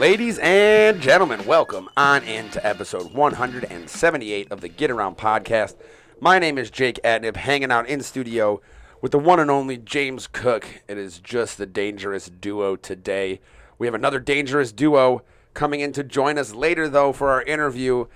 Ladies and gentlemen, welcome on into episode 178 of the Get Around podcast. My name is Jake Adnib, hanging out in studio with the one and only James Cook. It is just the dangerous duo today. We have another dangerous duo coming in to join us later, though, for our interview.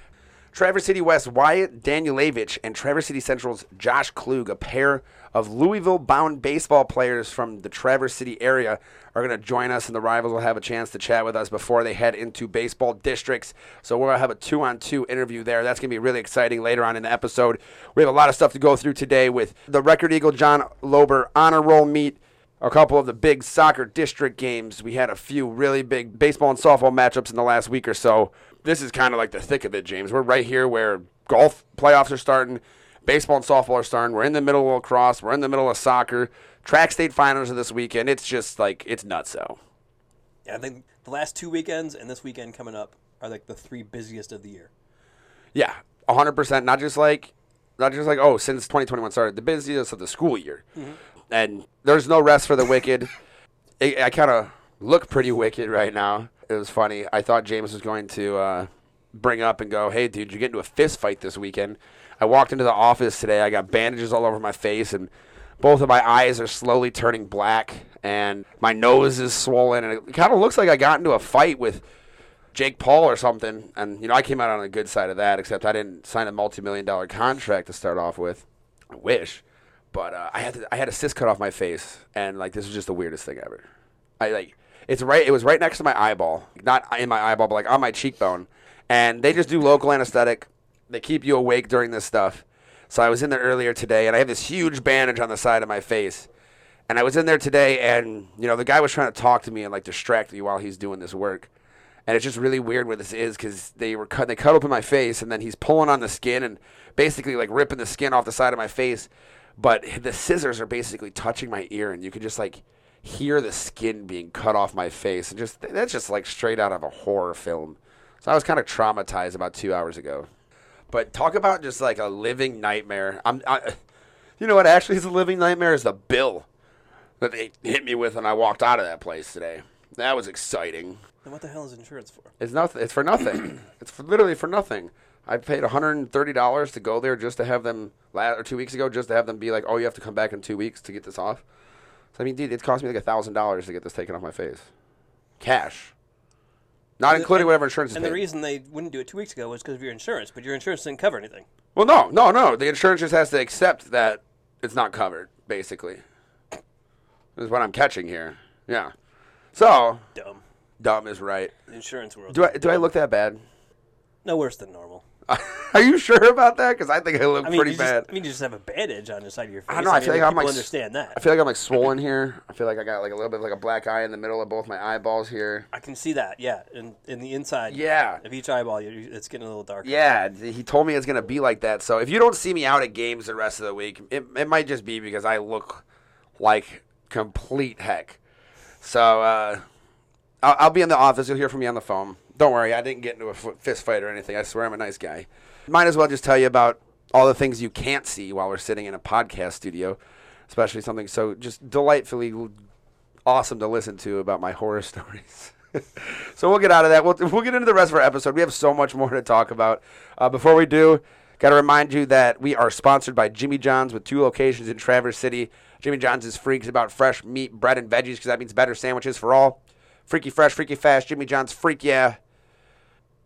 Traverse City West Wyatt Danilowicz and Traverse City Central's Josh Klug, a pair of Louisville bound baseball players from the Traverse City area, are going to join us, and the rivals will have a chance to chat with us before they head into baseball districts. So we're going to have a two on two interview there. That's going to be really exciting later on in the episode. We have a lot of stuff to go through today with the Record Eagle John Lober honor roll meet a couple of the big soccer district games. We had a few really big baseball and softball matchups in the last week or so. This is kind of like the thick of it, James. We're right here where golf playoffs are starting, baseball and softball are starting. We're in the middle of lacrosse. We're in the middle of soccer. Track state finals are this weekend. It's just like it's nuts. So Yeah, I think the last two weekends and this weekend coming up are like the three busiest of the year. yeah, hundred percent. Not just like not just like oh, since 2021 started, the busiest of the school year, mm-hmm. and there's no rest for the wicked. I, I kind of look pretty wicked right now. It was funny. I thought James was going to uh, bring up and go, "Hey, dude, you get into a fist fight this weekend." I walked into the office today. I got bandages all over my face, and both of my eyes are slowly turning black, and my nose is swollen, and it kind of looks like I got into a fight with Jake Paul or something. And you know, I came out on the good side of that, except I didn't sign a multi-million dollar contract to start off with. I wish, but uh, I had to, I had a cyst cut off my face, and like this was just the weirdest thing ever. I like it's right. It was right next to my eyeball, not in my eyeball, but like on my cheekbone. And they just do local anesthetic. They keep you awake during this stuff. So I was in there earlier today, and I have this huge bandage on the side of my face. And I was in there today, and you know the guy was trying to talk to me and like distract me while he's doing this work. And it's just really weird what this is because they were cut, they cut open my face, and then he's pulling on the skin and basically like ripping the skin off the side of my face. But the scissors are basically touching my ear, and you can just like hear the skin being cut off my face, and just that's just like straight out of a horror film. So I was kind of traumatized about two hours ago. But talk about just like a living nightmare. I'm, I, you know what? Actually, is a living nightmare is the bill that they hit me with when I walked out of that place today. That was exciting. Then what the hell is insurance for? It's nothing. It's for nothing. it's for literally for nothing. I paid one hundred and thirty dollars to go there just to have them last or two weeks ago, just to have them be like, "Oh, you have to come back in two weeks to get this off." So I mean, dude, it cost me like a thousand dollars to get this taken off my face, cash, not including whatever insurance is And the reason they wouldn't do it two weeks ago was because of your insurance, but your insurance didn't cover anything. well, no, no, no. The insurance just has to accept that it's not covered. Basically, is what I'm catching here. Yeah. So Dumb. dumb is right. The insurance world. Do I do I look that bad? no worse than normal. Are you sure about that? Because I think I look I mean, pretty you bad. Just, I mean, you just have a bandage on the side of your face. I don't know. I mean, feel like I'm like understand that. I feel like I'm like swollen here. I feel like I got like a little bit of like a black eye in the middle of both my eyeballs here. I can see that. Yeah, in in the inside. Yeah. Of each eyeball, it's getting a little darker. Yeah, he told me it's gonna be like that. So if you don't see me out at games the rest of the week, it, it might just be because I look like complete heck. So uh, I'll, I'll be in the office. You'll hear from me on the phone. Don't worry, I didn't get into a fist fight or anything. I swear I'm a nice guy. Might as well just tell you about all the things you can't see while we're sitting in a podcast studio, especially something so just delightfully awesome to listen to about my horror stories. so we'll get out of that. We'll, we'll get into the rest of our episode. We have so much more to talk about. Uh, before we do, got to remind you that we are sponsored by Jimmy John's with two locations in Traverse City. Jimmy John's is freaks about fresh meat, bread, and veggies because that means better sandwiches for all. Freaky fresh, freaky fast. Jimmy John's freak yeah.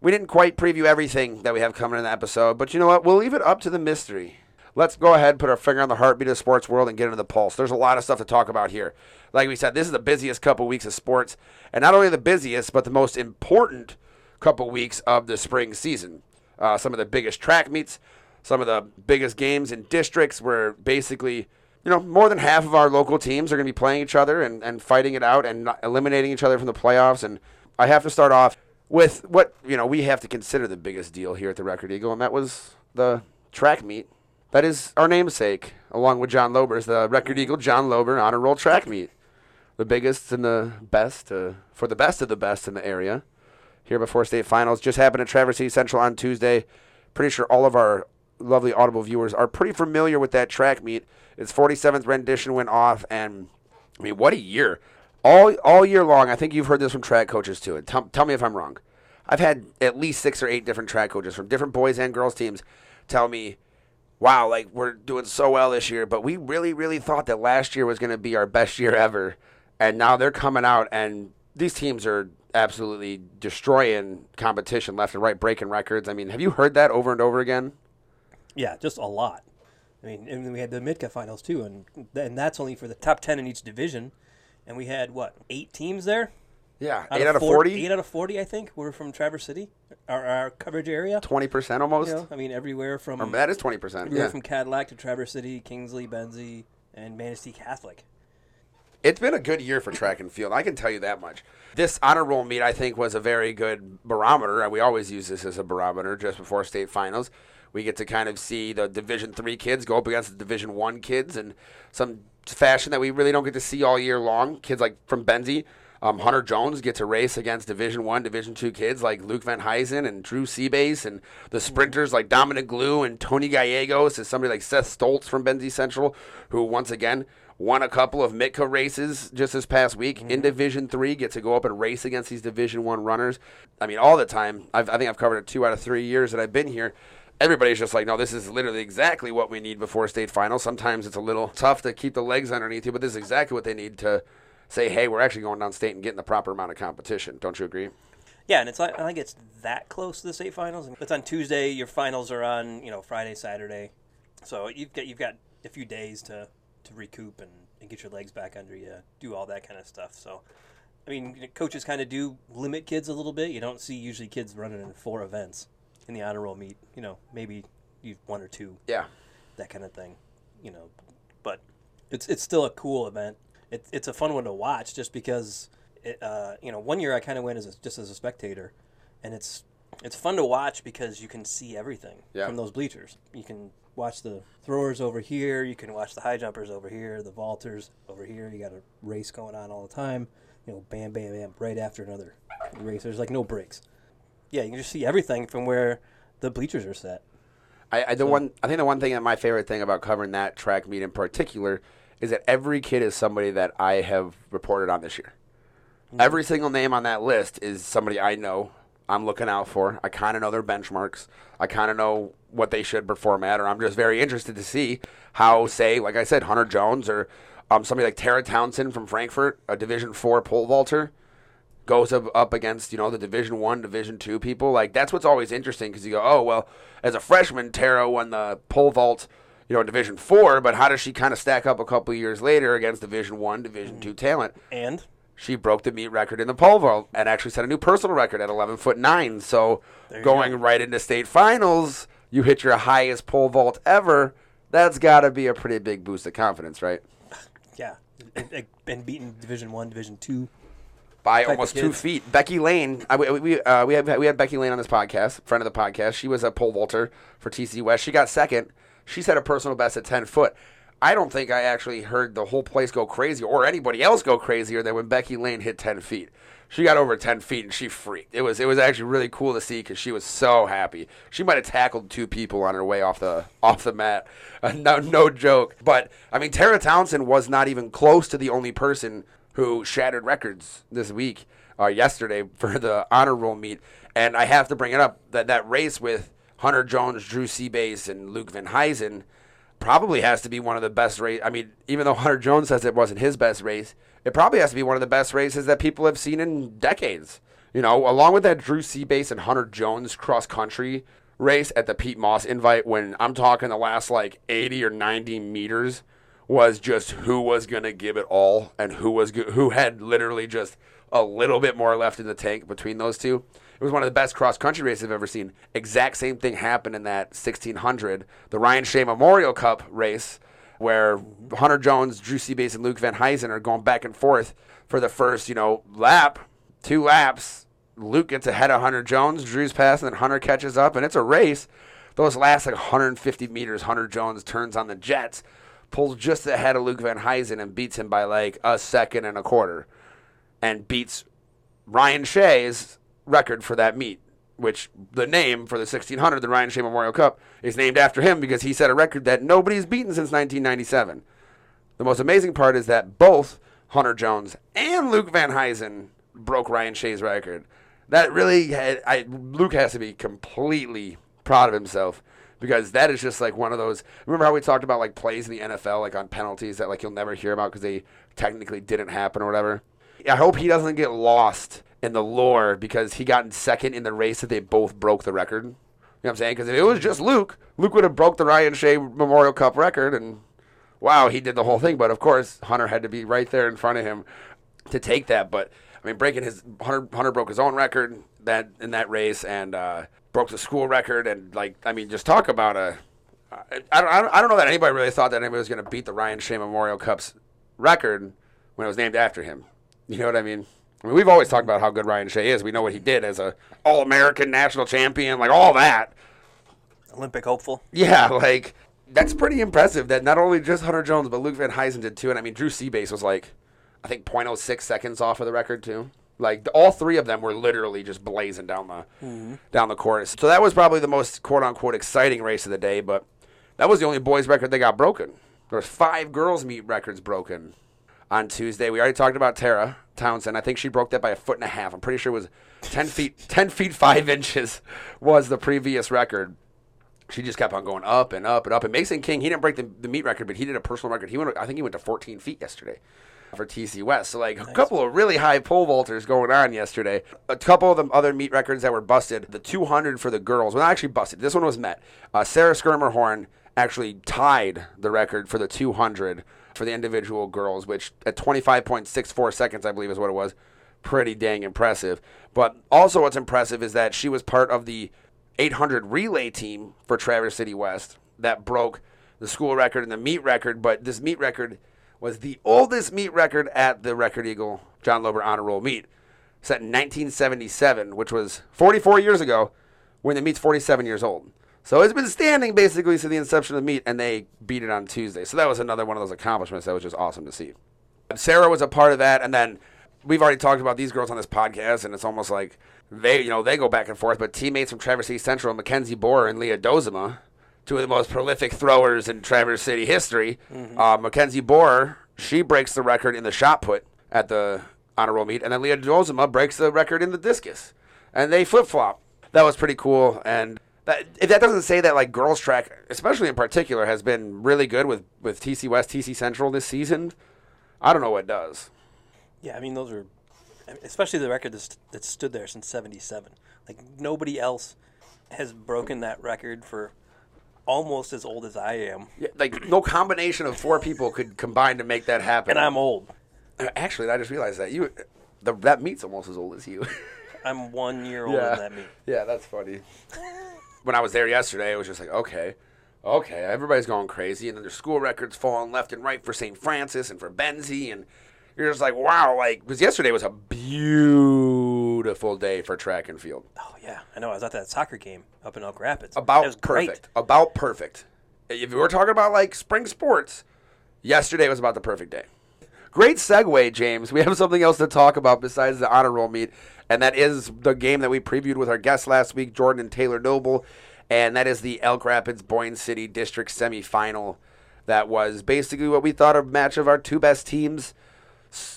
We didn't quite preview everything that we have coming in the episode, but you know what? We'll leave it up to the mystery. Let's go ahead, and put our finger on the heartbeat of the sports world, and get into the pulse. There's a lot of stuff to talk about here. Like we said, this is the busiest couple weeks of sports, and not only the busiest, but the most important couple weeks of the spring season. Uh, some of the biggest track meets, some of the biggest games in districts, where basically, you know, more than half of our local teams are going to be playing each other and, and fighting it out and eliminating each other from the playoffs. And I have to start off with what you know we have to consider the biggest deal here at the Record Eagle, and that was the track meet. That is our namesake, along with John Lober's the Record Eagle John Lober Honor Roll Track Meet, the biggest and the best uh, for the best of the best in the area. Here before state finals just happened at Traverse City Central on Tuesday. Pretty sure all of our lovely Audible viewers are pretty familiar with that track meet. Its 47th rendition went off, and I mean, what a year! all all year long. I think you've heard this from track coaches too. And tell me if I'm wrong. I've had at least six or eight different track coaches from different boys and girls teams tell me, "Wow, like we're doing so well this year, but we really, really thought that last year was going to be our best year ever, and now they're coming out and these teams are absolutely destroying competition left and right, breaking records. I mean, have you heard that over and over again? Yeah, just a lot. I mean, and then we had the MITCA finals too, and and that's only for the top ten in each division. And we had what eight teams there? Yeah, Out eight out of forty. Eight out of forty, I think, were from Traverse City, our, our coverage area. Twenty percent almost. You know, I mean, everywhere from Or that is twenty percent. Yeah. from Cadillac to Traverse City, Kingsley, Benzie, and Manistee Catholic. It's been a good year for track and field. I can tell you that much. This honor roll meet, I think, was a very good barometer. and We always use this as a barometer just before state finals. We get to kind of see the Division three kids go up against the Division one kids in some fashion that we really don't get to see all year long. Kids like from Benzie, um, Hunter Jones get to race against Division one, Division two kids like Luke Van Huysen and Drew Seabase, and the sprinters like Dominic Glue and Tony Gallegos, and somebody like Seth Stoltz from Benzie Central, who once again won a couple of MITCA races just this past week in Division Three. Get to go up and race against these Division One runners. I mean, all the time. I've, I think I've covered it two out of three years that I've been here. Everybody's just like, no, this is literally exactly what we need before state final. Sometimes it's a little tough to keep the legs underneath you, but this is exactly what they need to say, hey, we're actually going down state and getting the proper amount of competition. Don't you agree? Yeah, and it's I think it's that close to the state finals. It's on Tuesday. Your finals are on you know Friday, Saturday, so you've got you've got a few days to to recoup and, and get your legs back under you, do all that kind of stuff. So, I mean, coaches kind of do limit kids a little bit. You don't see usually kids running in four events in the honor roll meet. You know, maybe you've one or two Yeah. that kind of thing, you know. But it's it's still a cool event. It's it's a fun one to watch just because, it, uh, you know, one year I kind of went as a, just as a spectator, and it's it's fun to watch because you can see everything Yeah. from those bleachers. You can watch the throwers over here. You can watch the high jumpers over here. The vaulters over here. You got a race going on all the time. You know, bam, bam, bam, right after another race. There's like no breaks. Yeah, you can just see everything from where the bleachers are set. I, I the one I think the one thing that my favorite thing about covering that track meet in particular is that every kid is somebody that I have reported on this year. Every single name on that list is somebody I know. I'm looking out for. I kind of know their benchmarks. I kind of know what they should perform at, or I'm just very interested to see how, say, like I said, Hunter Jones or um, somebody like Tara Townsend from Frankfort, a Division Four pole vaulter, goes up, up against you know the division one division two people like that's what's always interesting because you go oh well as a freshman tara won the pole vault you know in division four but how does she kind of stack up a couple years later against division one division two mm. talent? And? She broke the meet record in the pole vault and actually set a new personal record at 11 foot 9 so going go. right into state finals you hit your highest pole vault ever. That's got to be a pretty big boost of confidence right? Yeah, and, and beating Division One, Division Two. By almost two feet. Becky Lane, I, we we, uh, we had we had Becky Lane on this podcast, friend of the podcast. She was a pole vaulter for TC West. She got second. She set a personal best at ten foot. I don't think I actually heard the whole place go crazy or anybody else go crazier than when Becky Lane hit ten feet. She got over ten feet and she freaked. It was it was actually really cool to see because she was so happy. She might have tackled two people on her way off the off the mat. Uh, no no joke. But I mean, Tara Townsend was not even close to the only person who shattered records this week, uh, yesterday for the honor roll meet. And I have to bring it up that that race with Hunter Jones, Drew Seabase, and Luke Van Huysen probably has to be one of the best race. I mean, even though Hunter Jones says it wasn't his best race, it probably has to be one of the best races that people have seen in decades. You know, along with that Drew Seabase and Hunter Jones cross country race at the Pete Moss invite, when I'm talking the last like 80 or 90 meters was just who was going to give it all and who was go- who had literally just a little bit more left in the tank between those two. It was one of the best cross country races I've ever seen. Exact same thing happened in that 1600, the Ryan Shea Memorial Cup race, where Hunter Jones, Drew Seabase, and Luke Van Huysen are going back and forth for the first, you know, lap, two laps. Luke gets ahead of Hunter Jones, Drew's passing, and Hunter catches up, and it's a race. Those last like 150 meters, Hunter Jones turns on the jets, pulls just ahead of Luke Van Huysen, and beats him by like a second and a quarter, and beats Ryan Shea's record for that meet, which the name for the 1600, the Ryan Shea Memorial Cup, is named after him because he set a record that nobody's beaten since 1997. The most amazing part is that both Hunter Jones and Luke Van Huysen broke Ryan Shea's record. That really had I Luke has to be completely proud of himself because that is just like one of those. Remember how we talked about like plays in the NFL, like on penalties that like you'll never hear about because they technically didn't happen or whatever. I hope he doesn't get lost in the lore because he got in second in the race that they both broke the record. You know what I'm saying? Because if it was just Luke, Luke would have broke the Ryan Shea Memorial Cup record, and wow, he did the whole thing. But of course, Hunter had to be right there in front of him to take that. But I mean, breaking his Hunter, Hunter broke his own record that in that race and uh, broke the school record, and like I mean, just talk about a. I, I don't, I don't know that anybody really thought that anybody was going to beat the Ryan Shea Memorial Cup's record when it was named after him. You know what I mean? I mean, we've always talked about how good Ryan Shea is. We know what he did as a All-American national champion, like all that. Olympic hopeful. Yeah, like that's pretty impressive. That not only just Hunter Jones, but Luke Van Huysen did too. And I mean, Drew Seabase was like, I think 0.06 seconds off of the record too. Like all three of them were literally just blazing down the mm-hmm. down the course. So that was probably the most quote unquote exciting race of the day. But that was the only boys record they got broken. There was five girls meet records broken on Tuesday. We already talked about Tara Townsend. I think she broke that by a foot and a half. I'm pretty sure it was ten feet, ten feet five inches was the previous record. She just kept on going up and up and up. And Mason King, he didn't break the, the meet record, but he did a personal record. He went, I think he went to 14 feet yesterday for TC West. So like nice. a couple of really high pole vaulters going on yesterday. A couple of the other meet records that were busted. The 200 for the girls, well, not actually busted. This one was met. Uh, Sara Schermerhorn actually tied the record for the 200 for the individual girls, which at 25.64 seconds, I believe is what it was. Pretty dang impressive. But also, what's impressive is that she was part of the 800 relay team for Traverse City West that broke the school record and the meet record. But this meet record was the oldest meet record at the Record Eagle John Lober Honor Roll meet, set in 1977, which was 44 years ago when the meet's 47 years old. So it's been standing basically since the inception of the meet, and they beat it on Tuesday. So that was another one of those accomplishments that was just awesome to see. Sara was a part of that, and then we've already talked about these girls on this podcast, and it's almost like they, you know, they go back and forth. But teammates from Traverse City Central, Mackenzie Boer and Leah Dozema, two of the most prolific throwers in Traverse City history. Mm-hmm. Uh, Mackenzie Boer, she breaks the record in the shot put at the honor roll meet, and then Leah Dozema breaks the record in the discus, and they flip flop. That was pretty cool, and that, if that doesn't say that like girls track, especially in particular, has been really good with with TC West, TC Central this season, I don't know what does. Yeah, I mean those are, especially the record that's, that stood there since '77. Like nobody else has broken that record for almost as old as I am. Yeah, like no combination of four people could combine to make that happen. And I'm old. Actually, I just realized that you, the, that meat's almost as old as you. I'm one year older yeah. than that meat. Yeah, that's funny. when I was there yesterday, it was just like, okay, okay, everybody's going crazy, and then their school records falling left and right for St. Francis and for Benzie, and you're just like, wow, like because yesterday was a beautiful day for track and field. Oh yeah, I know. I was at that soccer game up in Elk Rapids. About perfect. Great. About perfect. If we were talking about like spring sports, yesterday was about the perfect day. Great segue, James. We have something else to talk about besides the honor roll meet, and that is the game that we previewed with our guests last week, Jordan and Taylor Noble, and that is the Elk Rapids Boyne City District semifinal. That was basically what we thought a match of our two best teams,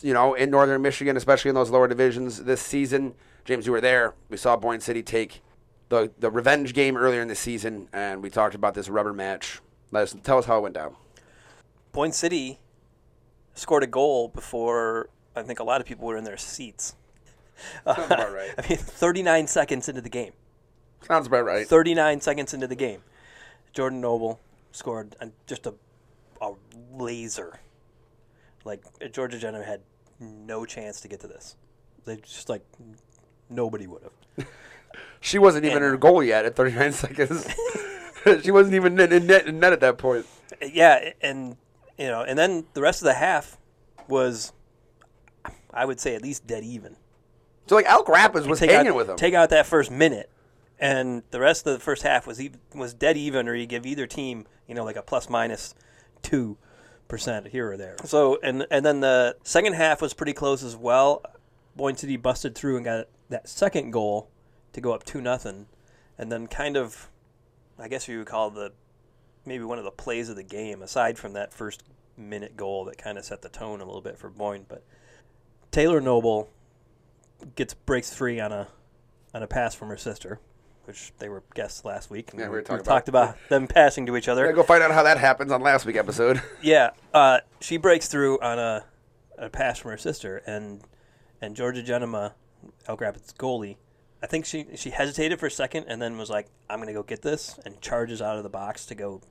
you know, in Northern Michigan, especially in those lower divisions this season. James, you were there. We saw Boyne City take the the revenge game earlier in the season, and we talked about this rubber match. Let us tell us how it went down. Boyne City scored a goal before I think a lot of people were in their seats. Sounds about right. I mean, 39 seconds into the game. Sounds about right. 39 seconds into the game, Jordan Noble scored and just a, a laser. Like Georgia Jenner had no chance to get to this. They just like nobody would have. she wasn't even and, in her goal yet at 39 seconds. she wasn't even in net, in net at that point. Yeah, and you know, and then the rest of the half was, I would say, at least dead even. So like Elk Rapids was hanging out, with them. Take out that first minute, and the rest of the first half was even, was dead even, or you give either team, you know, like a plus minus two percent here or there. So and and then the second half was pretty close as well. Boyne City busted through and got that second goal to go up two nothing, and then kind of, I guess you would call the maybe one of the plays of the game aside from that first minute goal that kind of set the tone a little bit for Boyne. But Taylor Noble gets breaks free on a on a pass from her sister, which they were guests last week. And Yeah, we were we talking talked about them passing to each other. Yeah, go find out how that happens on last week episode. Yeah, uh, she breaks through on a, a pass from her sister, and and Georgia Genema, Elk Rapids goalie, I think she she hesitated for a second and then was like, "I'm gonna go get this," and charges out of the box to go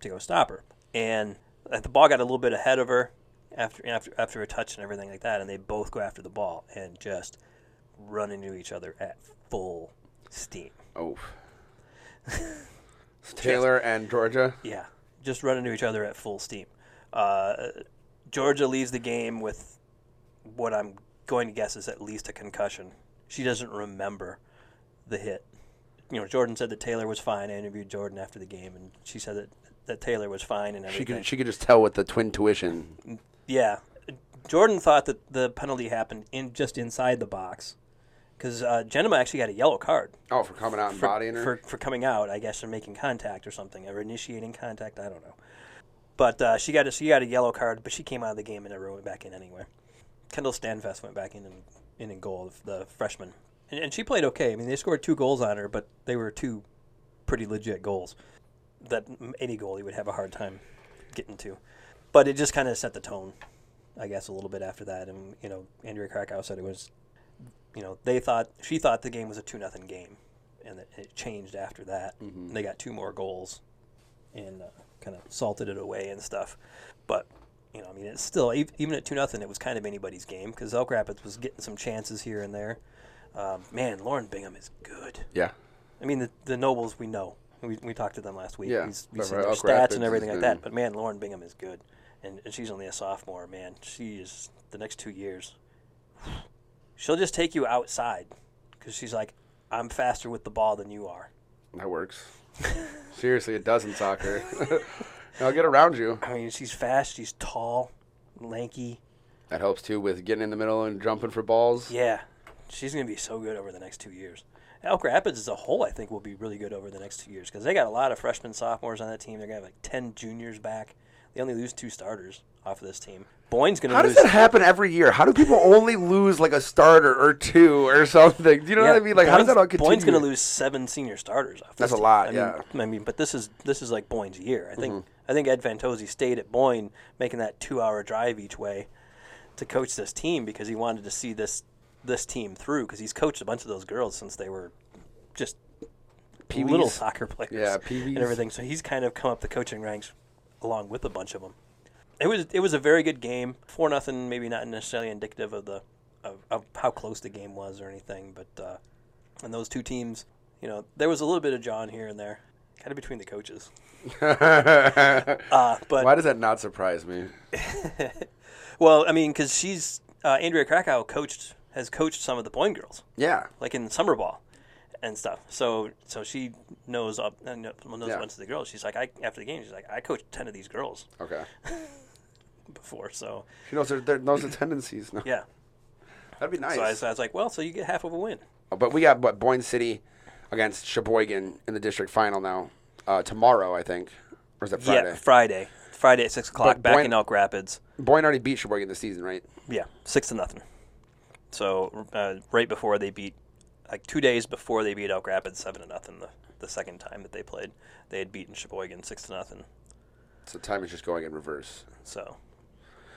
to go stop her. And uh, the ball got a little bit ahead of her after after after a touch and everything like that, and they both go after the ball and just run into each other at full steam. Oh. Taylor and Georgia. Yeah, just run into each other at full steam. Uh, Georgia leaves the game with what I'm going to guess is at least a concussion. She doesn't remember the hit. You know, Jordan said that Taylor was fine. I interviewed Jordan after the game, and she said that, that Taylor was fine and She everything. could she could just tell with the twin tuition. Yeah, Jordan thought that the penalty happened in just inside the box because uh, Genema actually got a yellow card Oh, for coming out and for, bodying her. for for coming out, I guess, or making contact or something, or initiating contact. I don't know. But uh, she got a she got a yellow card, but she came out of the game and never went back in anyway. Kendall Stanfest went back in and in and goal, the freshman, and, and she played okay. I mean, they scored two goals on her, but they were two pretty legit goals that any goalie would have a hard time getting to. But it just kind of set the tone, I guess, a little bit after that. And you know, Andrea Krakow said it was, you know, they thought she thought the game was a two nothing game, and it changed after that. They got two more goals, and uh, kind of salted it away and stuff. But you know, I mean, it's still even at two nothing, it was kind of anybody's game because Elk Rapids was getting some chances here and there. Um, man, Lauren Bingham is good. yeah. I mean, the, the Nobles we know. We, we talked to them last week. Yeah, we, we their Elk stats Rapids and everything like that. But man, Lauren Bingham is good, and, and she's only a sophomore. Man, she is the next two years. She'll just take you outside because she's like, I'm faster with the ball than you are. That works. Seriously, it does in soccer. I'll get around you. I mean, she's fast. She's tall, lanky. That helps too with getting in the middle and jumping for balls. Yeah, she's going to be so good over the next two years. Elk Rapids as a whole, I think, will be really good over the next two years because they got a lot of freshmen, sophomores on that team. They're going to have like 10 juniors back. They only lose two starters off of this team. Boyne's going to How lose. does that happen every year? How do people only lose like a starter or two or something? Do you know what I mean? Like, how does that all continue? Boyne's going to lose seven senior starters off. That's this a team. lot, I mean, yeah. I mean, but this is this is like Boyne's year. I think Mm-hmm. I think Ed Fantozzi stayed at Boyne, making that two-hour drive each way to coach this team because he wanted to see this this team through because he's coached a bunch of those girls since they were just Pee-wees. little soccer players Yeah, peewees. and everything. So he's kind of come up the coaching ranks along with a bunch of them. It was it was a very good game. Four nothing, maybe not necessarily indicative of the of, of how close the game was or anything, but uh, and those two teams, you know, there was a little bit of John here and there, kind of between the coaches. Uh, but Why does that not surprise me? well, I mean, because she's uh, Andrea Krakow coached has coached some of the Boyne girls. Yeah. like in summer ball and stuff. So so she knows up and knows Yeah. a bunch of the girls. She's like, I after the game, she's like, I coached ten of these girls Okay. before. So She knows their, their knows the tendencies. No. yeah. That'd be nice. So I, so I was like, well, so you get half of a win. But we got what Boyne City against Cheboygan in the district final now. Uh, tomorrow, I think. Or is it Friday? Yeah, Friday. Friday at six o'clock, But back Boyne- in Elk Rapids. Boyne already beat Cheboygan this season, right? Yeah, six to nothing. So uh, right before they beat, like two days before they beat Elk Rapids, seven to nothing. The the second time that they played, they had beaten Cheboygan six to nothing. So time is just going in reverse. So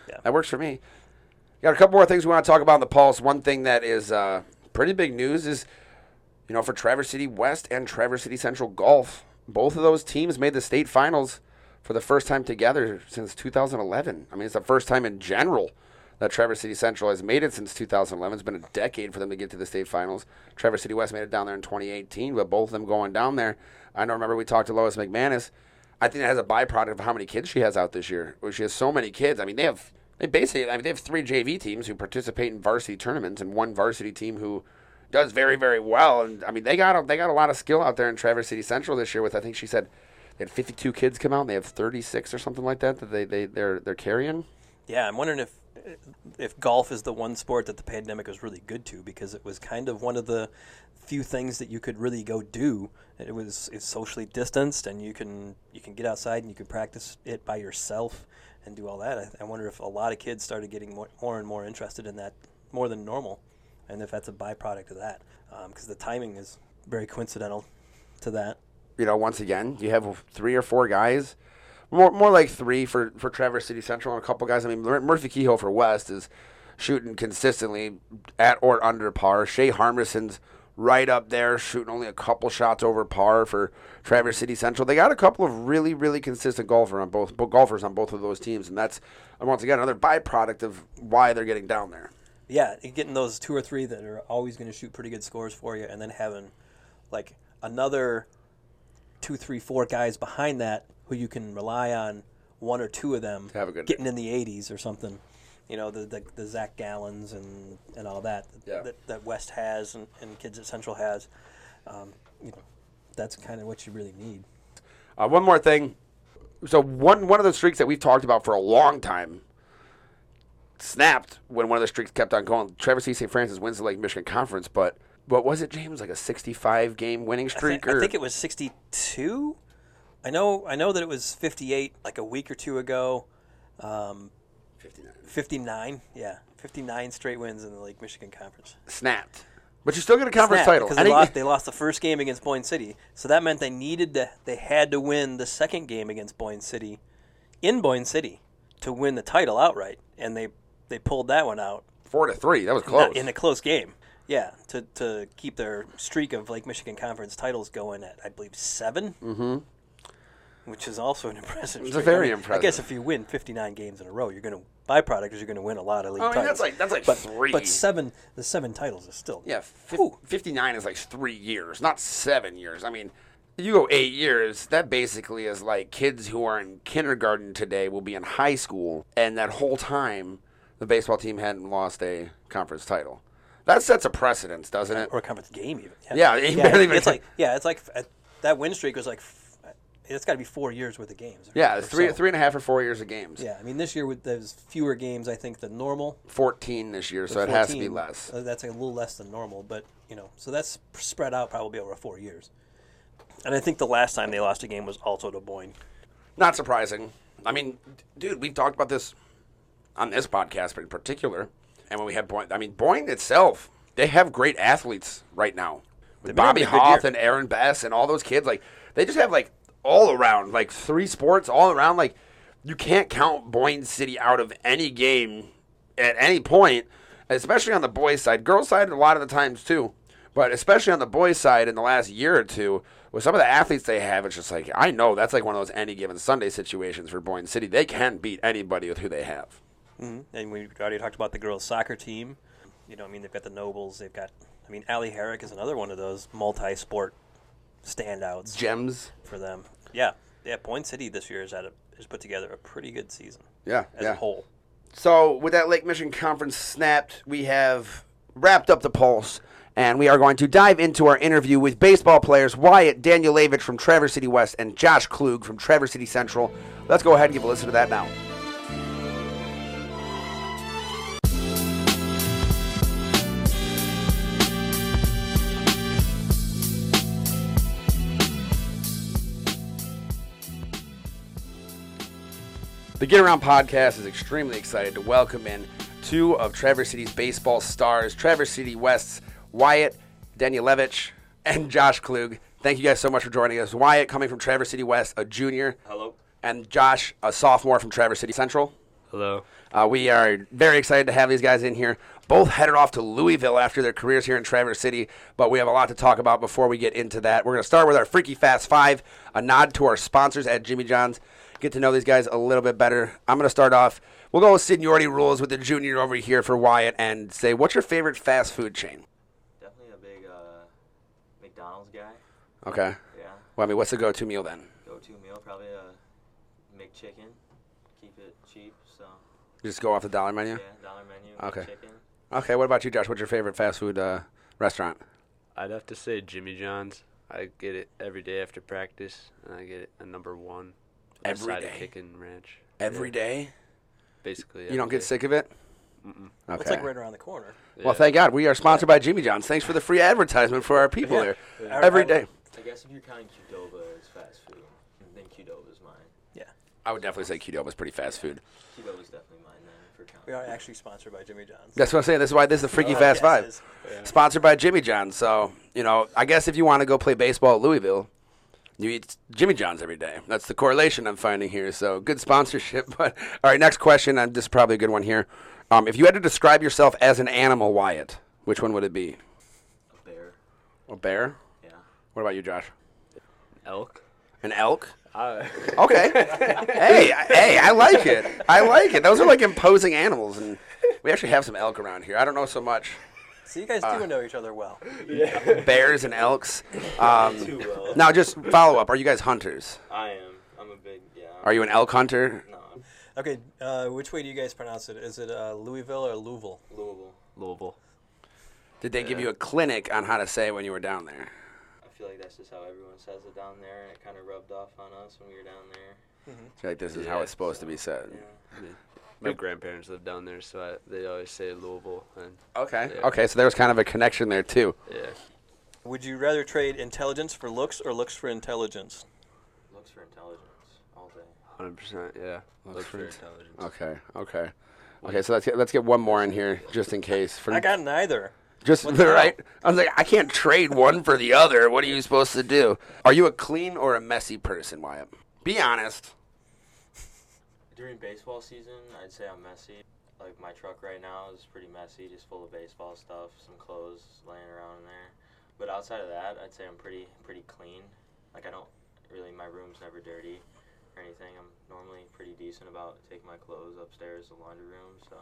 yeah. That works for me. Got a couple more things we want to talk about in the Pulse. One thing that is uh, pretty big news is, you know, for Traverse City West and Traverse City Central Golf, both of those teams made the state finals for the first time together since 2011. I mean, it's the first time in general that Traverse City Central has made it since 2011. It's been a decade for them to get to the state finals. Traverse City West made it down there in 2018, but both of them going down there. I know. Remember we talked to Lois McManus. I think that has a byproduct of how many kids she has out this year. She has so many kids. I mean, they have they basically. I mean, they have three JV teams who participate in varsity tournaments, and one varsity team who does very very well. And I mean, they got a, they got a lot of skill out there in Traverse City Central this year. With I think she said they had 52 kids come out. and They have 36 or something like that that they they they're they're carrying. Yeah, I'm wondering if if golf is the one sport that the pandemic was really good to because it was kind of one of the few things that you could really go do. It was it's socially distanced and you can you can get outside and you can practice it by yourself and do all that. I, I wonder if a lot of kids started getting more, more and more interested in that more than normal, and if that's a byproduct of that, um, because the timing is very coincidental to that. You know, once again, you have three or four guys, more more like three for for Traverse City Central, and a couple guys. I mean, Murphy Kehoe for West is shooting consistently at or under par. Shea Harmerson's right up there, shooting only a couple shots over par for Traverse City Central. They got a couple of really, really consistent golfer on both golfers on both of those teams, and that's once again another byproduct of why they're getting down there. Yeah, getting those two or three that are always going to shoot pretty good scores for you, and then having like another two, three, four guys behind that who you can rely on one or two of them have a good getting in the 80s or something. You know, the the, the Zach Gallons and, and all that, Yeah. that that West has and, and kids at Central has. Um, you know, that's kind of what you really need. Uh, one more thing. So one one of the streaks that we've talked about for a long time snapped when one of the streaks kept on going. Traverse City St. Francis wins the Lake Michigan Conference, but what was it, James? Like a 65 game winning I streak? think, I think it was 62. I know I know that it was 58 like a week or two ago. Um, 59. 59, yeah, 59 straight wins in the Lake Michigan Conference. snapped. But you still get a conference Snap, title. because they lost. They lost the first game against Boyne City, so that meant they needed to. They had to win the second game against Boyne City, in Boyne City, to win the title outright, and they they pulled that one out four to three. That was close. in a close game. Yeah, to to keep their streak of Lake Michigan Conference titles going at I believe 7 Mm-hmm. Which is also an impressive. It's streak. very I mean, I guess if you win 59 games in a row, you're going to byproduct is you're going to win a lot of league I mean, titles. that's like that's like but, three. But seven, the seven titles is still yeah, fif- 59 is like three years, not seven years. I mean, you go eight years, that basically is like kids who are in kindergarten today will be in high school, and that whole time the baseball team hadn't lost a conference title. That sets a precedence, doesn't it? or a conference game even. Yeah, barely even- it's like yeah, it's like that win streak was like it's got to be four years worth of games. or- Yeah, three so. three and a half or four years of games. Yeah, I mean this year with there's fewer games I think than normal. 14 this year, so it has to be less. uh, That's a little less than normal, but you know, so that's spread out probably over four years. And I think the last time they lost a game was also to Boyne. Not surprising. I mean, dude, we've talked about this on this podcast but in particular, and when we had Boyne, I mean, Boyne itself, they have great athletes right now. With Bobby having a good Hoff year. and Aaron Bess and all those kids, like they just have like all around, like three sports all around. Like you can't count Boyne City out of any game at any point, especially on the boys' side. Girls' side, a lot of the times too, but especially on the boys' side in the last year or two, with some of the athletes they have, it's just like I know that's like one of those any given Sunday situations for Boyne City. They can beat anybody with who they have. Mm-hmm. And we already talked about the girls' soccer team. You know, I mean, they've got the Nobles. They've got, I mean, Allie Herrick is another one of those multi-sport standouts Gems, for them. Yeah, yeah. Boyne City this year has had a, has put together a pretty good season yeah, as yeah. a whole. So, with that Lake Michigan Conference snapped, we have wrapped up the pulse, and we are going to dive into our interview with baseball players Wyatt Danilowicz from Traverse City West and Josh Klug from Traverse City Central. Let's go ahead and give a listen to that now. The Get Around podcast is extremely excited to welcome in two of Traverse City's baseball stars, Traverse City West's Wyatt Danilowicz and Josh Klug. Thank you guys so much for joining us. Wyatt coming from Traverse City West, a junior, Hello. and Josh, a sophomore from Traverse City Central. Hello. Uh, we are very excited to have these guys in here. Both headed off to Louisville after their careers here in Traverse City, but we have a lot to talk about before we get into that. We're going to start with our Freaky Fast Five, a nod to our sponsors at Jimmy John's. Get to know these guys a little bit better. I'm going to start off. We'll go with seniority rules with the junior over here for Wyatt and say, what's your favorite fast food chain? Definitely a big uh, McDonald's guy. Okay. Yeah. Well, I mean, what's the go-to meal then? Go-to meal probably a McChicken. Keep it cheap. So You Just go off the dollar menu. yeah, dollar menu. Okay. Chicken. Okay. What about you, Josh? What's your favorite fast food uh, restaurant? I'd have to say Jimmy John's. I get it every day after practice, and I get it a number one. With a Every side of day? ranch. Every Yeah, day. Basically. You don't every get day. sick of it? Mm-mm. Okay. It's like right around the corner. Well, Yeah. thank God we are sponsored by Jimmy John's. Thanks for the free advertisement for our people Yeah. there I- every I- day. I guess if you're counting Qdoba as fast food, then Qdoba's mine. Yeah. I would definitely say Qdoba is pretty fast food. Keto was definitely mine then for count. We are actually sponsored by Jimmy John's. That's what I'm saying. This is why this is the Freaky Oh, Fast yes, Five. it is. Sponsored by Jimmy John's. So, you know, I guess if you want to go play baseball at Louisville, you eat Jimmy John's every day. That's the correlation I'm finding here. So, good sponsorship. But all right, next question. And this is probably a good one here. Um, if you had to describe yourself as an animal, Wyatt, which one would it be? A bear. A bear? Yeah. What about you, Josh? An elk. An elk? I, Okay. hey, I- hey, I like it. I like it. Those are like imposing animals, and we actually have some elk around here. I don't know so much So you guys Uh, do know each other well. bears and elks. Um, Too well. now, just follow up. Are you guys hunters? I am. I'm a big yeah. Are you an elk hunter? No, Okay, uh, which way do you guys pronounce it? Is it uh, Louisville or Louisville? Louisville. Louisville. Did they give you a clinic on how to say it when you were down there? I feel like that's just how everyone says it down there, and it kind of rubbed off on us when we were down there. I feel like this is how it's supposed to be said. Yeah. My grandparents live down there, so I, they always say Louisville. And Okay. Yeah. Okay, so there was kind of a connection there too. yeah, Would you rather trade intelligence for looks or looks for intelligence? Looks for intelligence all day. hundred percent. Yeah, Looks look for for intelligence. Okay. Okay. Okay. So let's get let's get one more in here just in case. For I got neither. just what the the right. I was like, I can't trade one for the other. What are you supposed to do? Are you a clean or a messy person, Wyatt? Be honest. During baseball season, I'd say I'm messy. Like my truck right now is pretty messy, just full of baseball stuff, some clothes laying around in there. But outside of that, I'd say I'm pretty pretty clean. Like I don't really my room's never dirty or anything. I'm normally pretty decent about taking my clothes upstairs to the laundry room. So,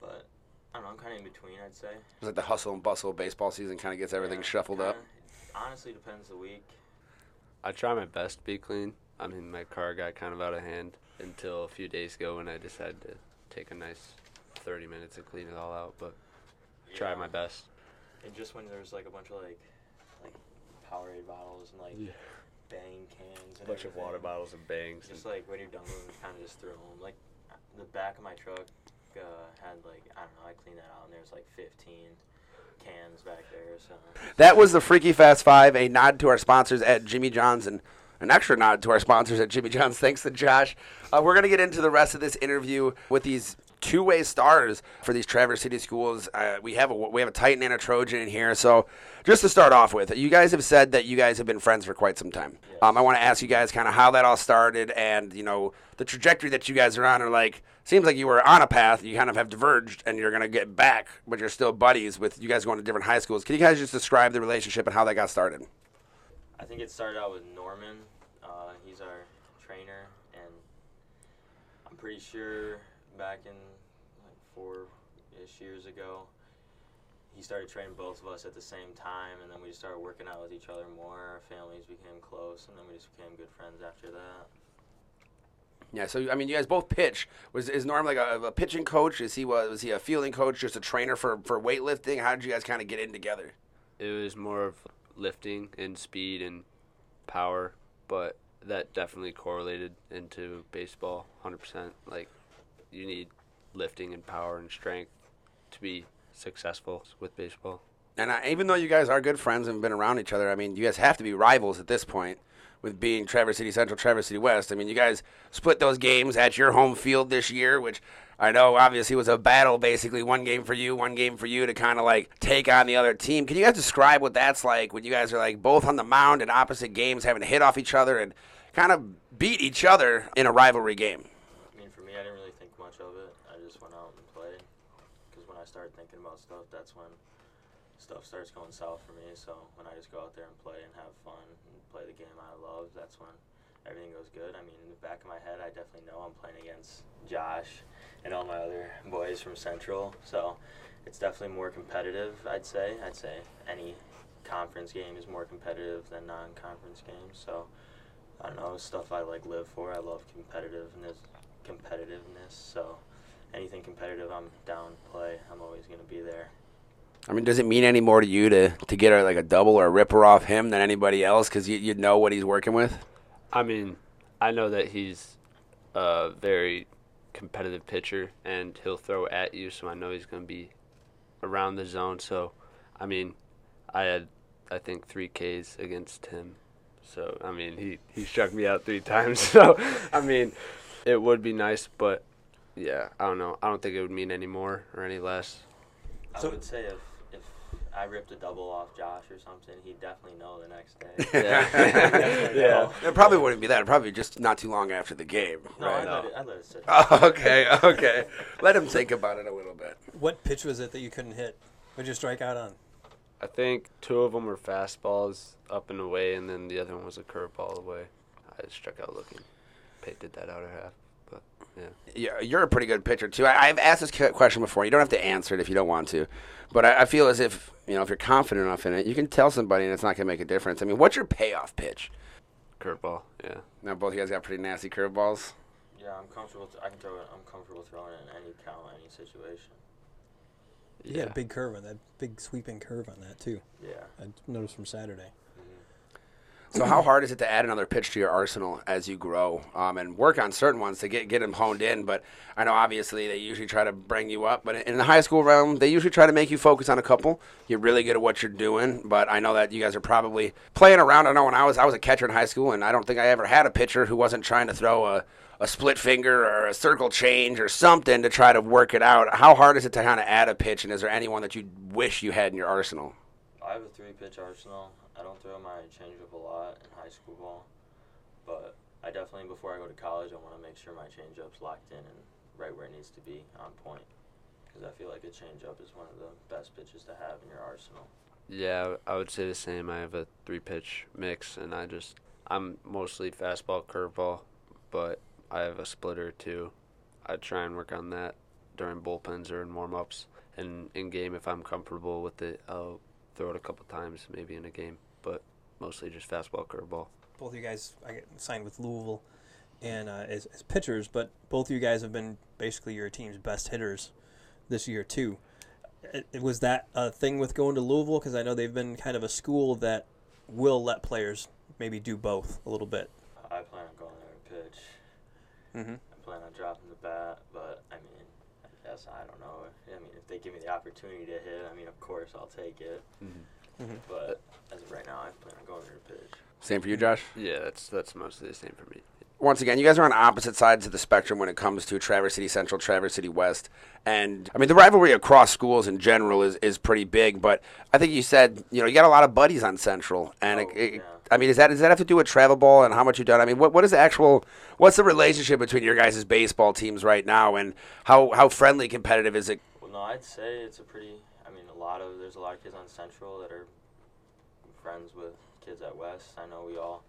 but I don't know. I'm kind of in between. I'd say. It's like the hustle and bustle of baseball season kind of gets everything Yeah, shuffled up. kinda- Honestly, depends the week. I try my best to be clean. I mean, my car got kind of out of hand until a few days ago when I decided to take a nice 30 minutes and clean it all out. But try my best. And just when there's like a bunch of like like Powerade bottles and like Yeah. bang cans and A bunch of water bottles and bangs. Just like when you're done with them, kind of just throw them. Like the back of my truck uh, had like I don't know. I cleaned that out and there's like 15 cans back there. So That was the Freaky Fast Five, a nod to our sponsors at Jimmy John's and an extra nod to our sponsors at Jimmy John's. Thanks to Josh. Uh, we're going to get into the rest of this interview with these two-way stars for these Traverse City schools. Uh, we have a we have a Titan and a Trojan in here. So just to start off with, you guys have said that you guys have been friends for quite some time. Um, I want to ask you guys kind of how that all started and you know the trajectory that you guys are on. Are like seems like you were on a path, you kind of have diverged, and you're going to get back, but you're still buddies with you guys going to different high schools. Can you guys just describe the relationship and how that got started? I think it started out with Norman. Uh, he's our trainer, and I'm pretty sure back in like four-ish years ago, he started training both of us at the same time, and then we just started working out with each other more. Our families became close, and then we just became good friends after that. Yeah, so I mean, you guys both pitch. Was is Norm like a, a pitching coach? Is he was, was he a fielding coach? Just a trainer for for weightlifting? How did you guys kind of get in together? It was more of lifting and speed and power, but that definitely correlated into baseball 100%. Like, you need lifting and power and strength to be successful with baseball. And I, even though you guys are good friends and been around each other, I mean, you guys have to be rivals at this point. With being Traverse City Central, Traverse City West. I mean, you guys split those games at your home field this year, which I know obviously was a battle. Basically, one game for you, one game for you to kind of like take on the other team. Can you guys describe what that's like when you guys are like both on the mound in opposite games, having to hit off each other and kind of beat each other in a rivalry game? I mean, for me, I didn't really think much of it. I just went out and played. Because when I started thinking about stuff, that's when stuff starts going south for me. So when I just go out there and play and have fun play the game I love, that's when everything goes good. I mean, in the back of my head, I definitely know I'm playing against Josh and all my other boys from Central. So it's definitely more competitive, I'd say. I'd say any conference game is more competitive than non-conference games. So I don't know stuff I like live for. I love competitiveness, competitiveness. So anything competitive, I'm down to play. I'm always gonna be there. I mean, does it mean any more to you to, to get a, like a double or a ripper off him than anybody else because you, you know what he's working with? I mean, I know that he's a very competitive pitcher and he'll throw at you, so I know he's going to be around the zone. So, I mean, I had, I think, three Ks against him. So I mean, he he struck me out three times. So I mean, it would be nice, but yeah, I don't know. I don't think it would mean any more or any less. I So- would say if if I ripped a double off Josh or something, he'd definitely know the next day. Yeah. yeah. It probably wouldn't be that. It'd probably be just not too long after the game. No, right? I'd, No. let it, I'd let it sit. Oh, okay, okay. Let him think about it a little bit. What pitch was it that you couldn't hit? What'd you strike out on? I think two of them were fastballs up and away, and then the other one was a curveball away. I struck out looking. Pate did that outer half, but yeah. Yeah, you're a pretty good pitcher too. I, I've asked this question before. You don't have to answer it if you don't want to, but I, I feel as if you know if you're confident enough in it, you can tell somebody, and it's not going to make a difference. I mean, what's your payoff pitch? Curveball, yeah. Now both of you guys got pretty nasty curveballs. Yeah, I'm comfortable. Th- I can throw it. I'm comfortable throwing it in any count, any situation. You yeah. got a big curve on that, big sweeping curve on that too. Yeah. I noticed from Saturday. So how hard is it to add another pitch to your arsenal as you grow um, and work on certain ones to get get them honed in? But I know obviously they usually try to bring you up, but in the high school realm, they usually try to make you focus on a couple. You're really good at what you're doing, but I know that you guys are probably playing around. I know when I was I was a catcher in high school, and I don't think I ever had a pitcher who wasn't trying to throw a a split finger or a circle change or something to try to work it out. How hard is it to kind of add a pitch, and is there anyone that you wish you had in your arsenal? I have a three pitch arsenal. I don't throw my changeup a lot in high school ball, but I definitely before I go to college, I want to make sure my changeup's locked in and right where it needs to be on point. Because I feel like a changeup is one of the best pitches to have in your arsenal. Yeah, I would say the same. I have a three pitch mix, and I just I'm mostly fastball, curveball, but I have a splitter too. I try and work on that during bullpens or in warm ups, and in game if I'm comfortable with it, I'll throw it a couple times maybe in a game, but mostly just fastball, curveball. Both of you guys, I get signed with Louisville, and uh, as, as pitchers, but both of you guys have been basically your team's best hitters this year too. It, it was that a thing with going to Louisville because I know they've been kind of a school that will let players maybe do both a little bit. I plan on going there and pitch. Mm-hmm. I plan on dropping the bat, but I mean, I guess I don't know. I mean, if they give me the opportunity to hit, I mean, of course I'll take it. Mhm. But as of right now, I plan on going there to pitch. Same for you, Josh. Yeah, that's that's mostly the same for me. once again, you guys are on opposite sides of the spectrum when it comes to Traverse City Central, Traverse City West. And I mean, the rivalry across schools in general is, is pretty big. But I think you said, you know, you got a lot of buddies on Central. And Oh, it- yeah. I mean, does that, does that have to do with travel ball and how much you've done? I mean, what, what is the actual, what's the relationship between your guys' baseball teams right now? And how, how friendly competitive is it? Well, no, I'd say it's a pretty. I mean, a lot of there's a lot of kids on Central that are friends with kids at West. I know we all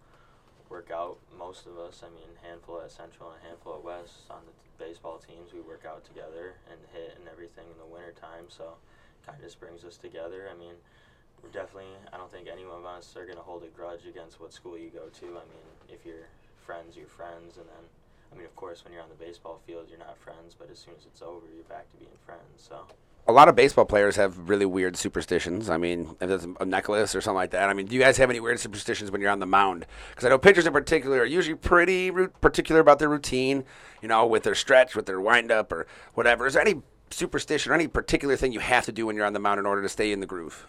work out. Most of us, I mean, handful at Central and a handful at West on the baseball teams. We work out together and hit and everything in the winter time. So, kind of just brings us together. I mean, we're definitely. I don't think any of us are gonna hold a grudge against what school you go to. I mean, if you're friends, you're friends, and then. I mean, of course, when you're on the baseball field, you're not friends, but as soon as it's over, you're back to being friends. So, A lot of baseball players have really weird superstitions. I mean, if it's a necklace or something like that. I mean, do you guys have any weird superstitions when you're on the mound? Because I know pitchers in particular are usually pretty particular about their routine, you know, with their stretch, with their windup, or whatever. Is there any superstition or any particular thing you have to do when you're on the mound in order to stay in the groove?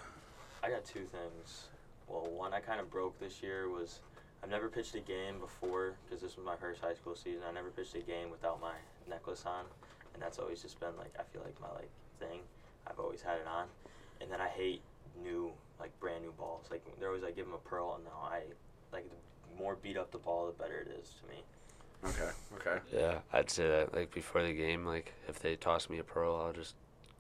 I got two things. Well, one I kind of broke this year was I've never pitched a game before because this was my first high school season. I never pitched a game without my necklace on, and that's always just been like I feel like my like thing. I've always had it on, and then I hate new like brand new balls. Like they're always like give them a pearl, and no, I like the more beat up the ball, the better it is to me. Okay, okay. Yeah, I'd say that like before the game, like if they toss me a pearl, I'll just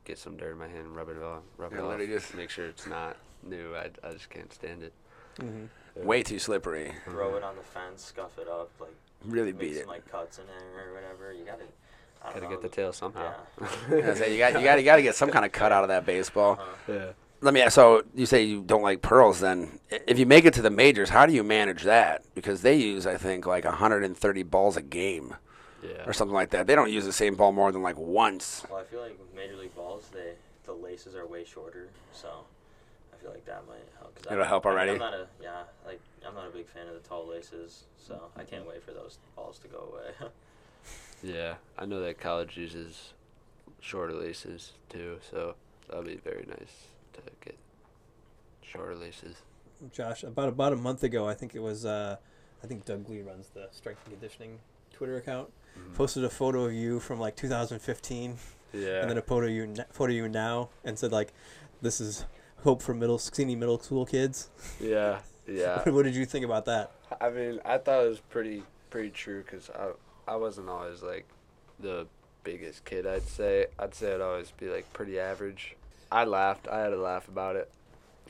get some dirt in my hand, and rub it off, rub Yeah, it off, literally just- make sure it's not new. I, I just can't stand it. Mm-hmm. Way too slippery. Throw it on the fence, scuff it up, like Really beat some it. like cuts in there or whatever. You gotta. I don't Gotta know, get the tail somehow. Yeah. Say, you got you got you got to get some kind of cut out of that baseball. Uh-huh. yeah. Let me. So you say you don't like pearls. Then, if you make it to the majors, how do you manage that? Because they use, I think, like 130 balls a game Yeah. or something like that. They don't use the same ball more than like once. Well, I feel like with major league balls, they the laces are way shorter, so I feel like that might help. Cause It'll help I mean, already? I'm not a yeah, like I'm not a big fan of the tall laces, so I can't wait for those balls to go away. Yeah, I know that college uses shorter laces too, so that'll be very nice to get shorter laces. Josh, about about a month ago, I think it was. Uh, I think Doug Lee runs the strength and conditioning Twitter account. Posted a photo of you from like 2015, Yeah. and then a photo of you photo of you now, and said like, "This is hope for middle skinny middle school kids." yeah. Yeah. what did you think about that? I mean, I thought it was pretty pretty true because I I wasn't always like the biggest kid. I'd say I'd say I'd always be like pretty average. I laughed. I had a laugh about it.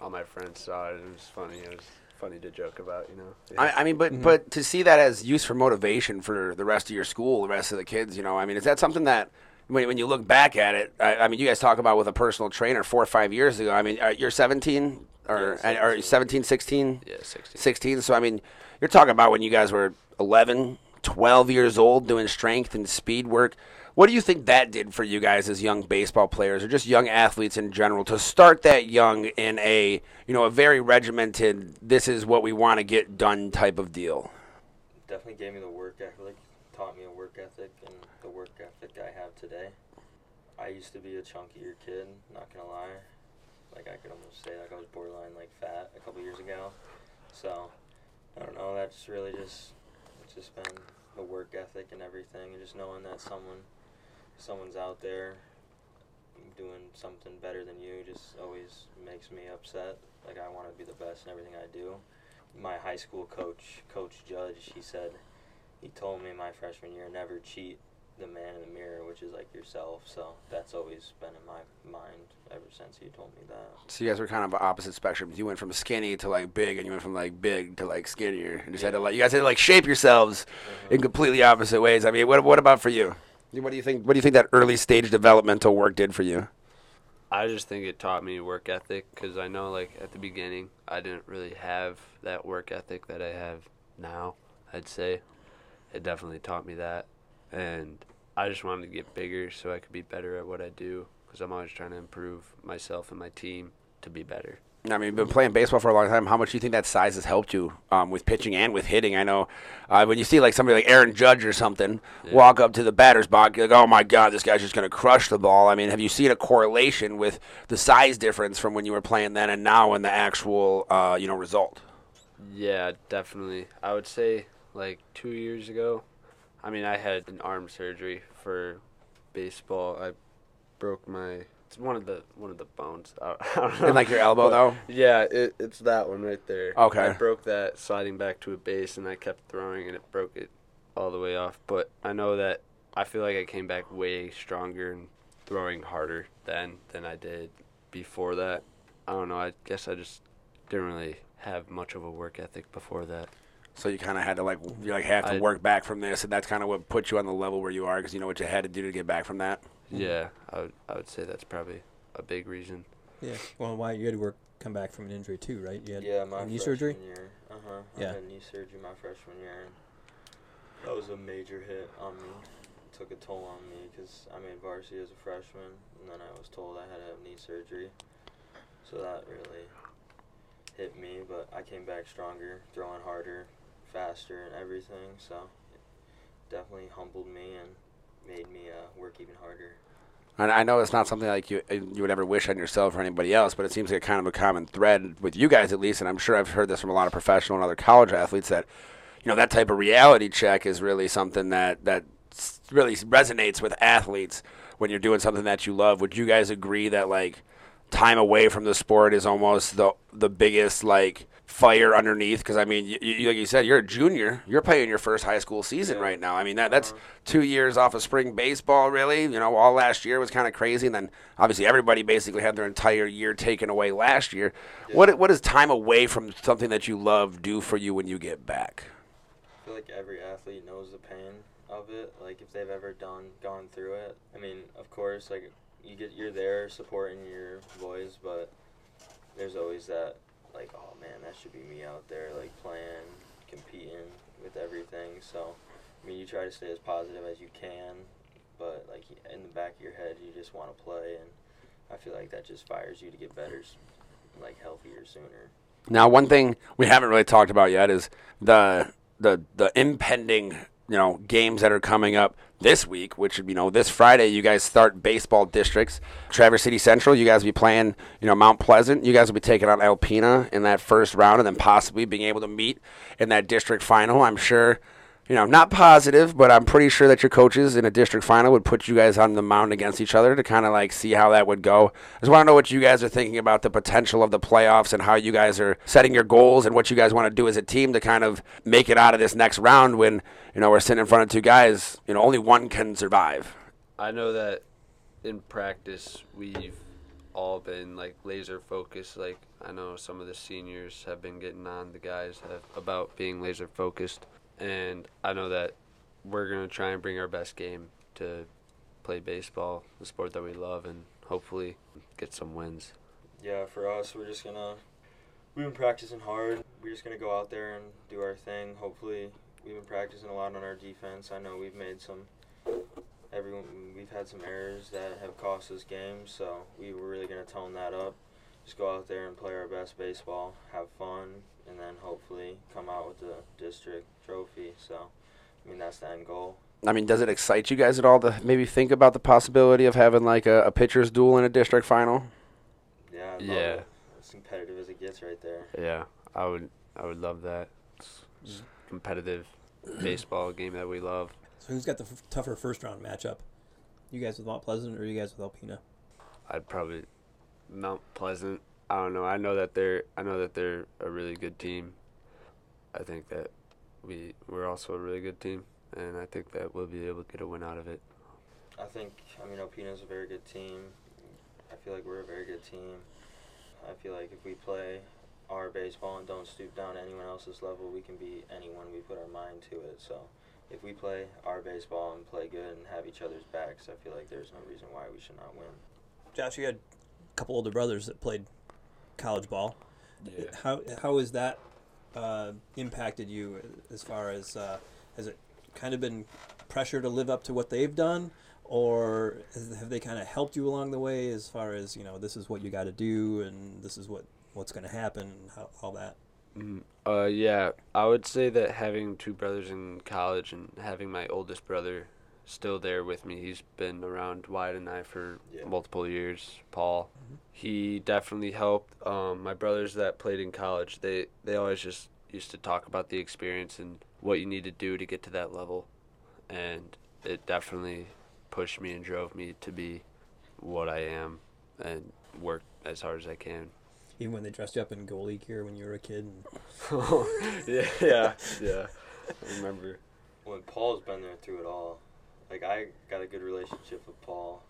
All my friends saw it. and It was funny. It was funny to joke about. You know. Yeah. I, I mean, but Mhm. but to see that as use for motivation for the rest of your school, the rest of the kids, you know, I mean, is that something that when, when you look back at it, I, I mean, you guys talk about with a personal trainer four or five years ago. I mean, uh, you're 17 or Yeah, or 17, 16, yeah, sixteen. 16. So I mean, you're talking about when you guys were 11, 12 years old doing strength and speed work. What do you think that did for you guys as young baseball players or just young athletes in general to start that young in a, you know, a very regimented this is what we want to get done type of deal? Definitely gave me the work ethic, taught me a work ethic, and the work ethic I have today. I used to be a chunkier kid, not gonna lie. Like I could almost say like I was borderline like fat a couple years ago. So I don't know. That's really just just been the work ethic and everything, and just knowing that someone someone's out there doing something better than you just always makes me upset. Like I want to be the best in everything I do. My high school coach, Coach Judge, he said he told me my freshman year never cheat the man in the mirror, which is like yourself. So that's always been in my mind ever since he told me that. So you guys were kind of opposite spectrums. You went from skinny to like big, and you went from like big to like skinnier. And just had to like you guys had to like shape yourselves mm-hmm. in completely opposite ways. I mean, what what about for you? What do you think? What do you think that early stage developmental work did for you? I just think it taught me work ethic because I know like at the beginning I didn't really have that work ethic that I have now. I'd say it definitely taught me that, and I just wanted to get bigger so I could be better at what I do because I'm always trying to improve myself and my team to be better. I mean, you've been playing baseball for a long time. How much do you think that size has helped you um, with pitching and with hitting? I know uh, when you see like somebody like Aaron Judge or something Yeah. walk up to the batter's box, you're like, oh my God, this guy's just going to crush the ball. I mean, have you seen a correlation with the size difference from when you were playing then and now in the actual, uh, you know, result? Yeah, definitely. I would say like two years ago. I mean, I had an arm surgery for baseball. I broke my it's one of the one of the bones. I, don't know. And like your elbow, though? Yeah, it, it's that one right there. Okay. I broke that sliding back to a base, and I kept throwing, and it broke it all the way off. But I know that I feel like I came back way stronger and throwing harder then than I did before that. I don't know. I guess I just didn't really have much of a work ethic before that. So you kind of had to like you like have to I- work back from this, and that's kind of what put you on the level where you are because you know what you had to do to get back from that. Yeah, I would I would say that's probably a big reason. Yeah. Well, why you had to work come back from an injury too, right? You had Yeah, my knee freshman surgery. year. Uh huh. Yeah. I had knee surgery my freshman year, and that was a major hit on me. took a toll on me because I made varsity as a freshman, and then I was told I had to have knee surgery. So that really hit me, but I came back stronger, throwing harder, faster, and everything. So it definitely humbled me and made me uh, work even harder. And I know it's not something like you you would ever wish on yourself or anybody else, but it seems like kind of a common thread with you guys at least, and I'm sure I've heard this from a lot of professional and other college athletes that you know that type of reality check is really something that that really resonates with athletes when you're doing something that you love. Would you guys agree that like time away from the sport is almost the the biggest like fire underneath because I mean, you, you, like you said, you're a junior. You're playing your first high school season Yeah. right now. I mean, that that's Uh-huh. two years off of spring baseball. Really, you know, all last year was kind of crazy, and then obviously everybody basically had their entire year taken away last year. Yeah. What what does time away from something that you love do for you when you get back? I feel like every athlete knows the pain of it. Like if they've ever done gone through it. I mean, of course, like you get you're there supporting your boys, but there's always that like, oh man, that should be me out there like playing, competing with everything. So, I mean, you try to stay as positive as you can, but like in the back of your head, you just want to play, and I feel like that just fires you to get better, like healthier sooner. Now, one thing we haven't really talked about yet is the the the impending you know games that are coming up this week, which you know this Friday you guys start baseball districts. Traverse City Central, you guys will be playing you know Mount Pleasant. You guys will be taking on Alpena in that first round, and then possibly being able to meet in that district final. I'm sure. You know, not positive, but I'm pretty sure that your coaches in a district final would put you guys on the mound against each other to kind of like see how that would go. I just want to know what you guys are thinking about the potential of the playoffs and how you guys are setting your goals and what you guys want to do as a team to kind of make it out of this next round when, you know, we're sitting in front of two guys, you know, only one can survive. I know that in practice we've all been like laser focused. Like I know some of the seniors have been getting on the guys have, about being laser focused, and I know that we're gonna try and bring our best game to play baseball, the sport that we love, and hopefully get some wins. Yeah, for us, we're just gonna. We've been practicing hard. We're just gonna go out there and do our thing. Hopefully, we've been practicing a lot on our defense. I know we've made some. Everyone, we've had some errors that have cost us games, so we were really gonna tone that up. Just go out there and play our best baseball, have fun, and then hopefully come out with the district trophy. So, I mean, that's the end goal. I mean, does it excite you guys at all to maybe think about the possibility of having like a, a pitcher's duel in a district final? Yeah. I love Yeah. It. As competitive as it gets, right there. Yeah, I would I would love that. It's competitive baseball game that we love. So who's got the f- tougher first round matchup? You guys with Mount Pleasant or you guys with Alpena? I'd probably Mount Pleasant. I don't know. I know that they're I know that they're a really good team. I think that we we're also a really good team, and I think that we'll be able to get a win out of it. I think, I mean, Alpena's a very good team. I feel like we're a very good team. I feel like if we play our baseball and don't stoop down to anyone else's level, we can beat anyone we put our mind to it. So if we play our baseball and play good and have each other's backs, I feel like there's no reason why we should not win. Josh, you had a couple older brothers that played college ball. Yeah. How how has that uh, impacted you as far as uh, has it kind of been pressure to live up to what they've done, or has, have they kind of helped you along the way as far as you know this is what you got to do and this is what what's going to happen and how, all that? Mm, Uh, yeah, I would say that having two brothers in college and having my oldest brother still there with me, he's been around Wyatt and I for Yeah. multiple years. Paul, he definitely helped. Um, my brothers that played in college, they they always just used to talk about the experience and what you need to do to get to that level, and it definitely pushed me and drove me to be what I am and work as hard as I can. Even when they dressed you up in goalie gear when you were a kid. And, yeah, yeah, yeah. I remember. When Paul's been there through it all, like I got a good relationship with Paul.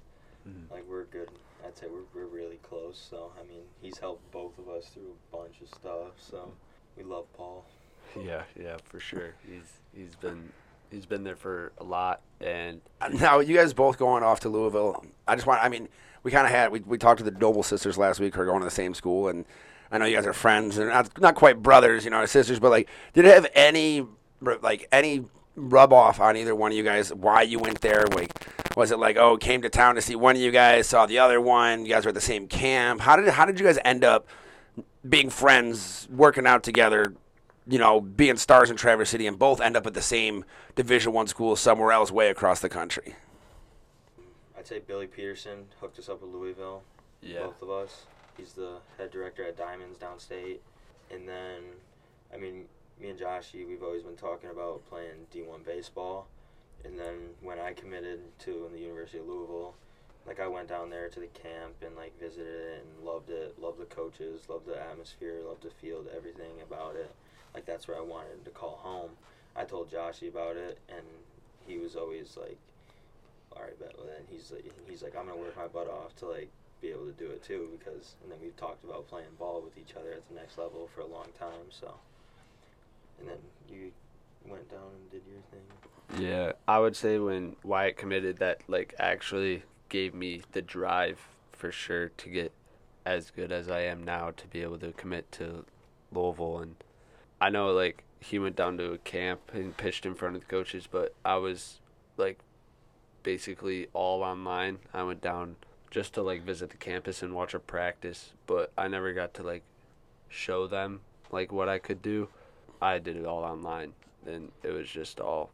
Mhm. Like we're good. I'd say we're we're really close. So I mean, he's helped both of us through a bunch of stuff. So we love Paul. Yeah, yeah, for sure. He's he's been he's been there for a lot, and Now, you guys both going off to Louisville. I just want, I mean, we kind of had, we, we talked to the Noble sisters last week who are going to the same school, and I know you guys are friends, and not, not quite brothers, you know, sisters, but like, did it have any, like, any rub off on either one of you guys why you went there? Like, was it like, oh, came to town to see one of you guys, saw the other one, you guys were at the same camp? How did, how did you guys end up being friends, working out together, you know, being stars in Traverse City, and both end up at the same Division One school somewhere else, way across the country. I'd say Billy Peterson hooked us up with Louisville. yeah, both of us. He's the head director at Diamonds downstate. And then, I mean, me and Joshy, we've always been talking about playing D1 baseball. And then when I committed to the University of Louisville, like I went down there to the camp and like visited it and loved it, loved the coaches, loved the atmosphere, loved the field, everything about it. Like that's where I wanted to call home. I told Joshy about it, and he was always like, "All right, but then he's like, he's like, "I'm gonna work my butt off to like be able to do it too," because and then we've talked about playing ball with each other at the next level for a long time. So, and then you went down and did your thing. yeah. I would say when Wyatt committed, that like actually gave me the drive for sure to get as good as I am now to be able to commit to Louisville, and I know like he went down to a camp and pitched in front of the coaches, but I was like basically all online. I went down just to like visit the campus and watch a practice, but I never got to like show them like what I could do. I did it all online, and it was just all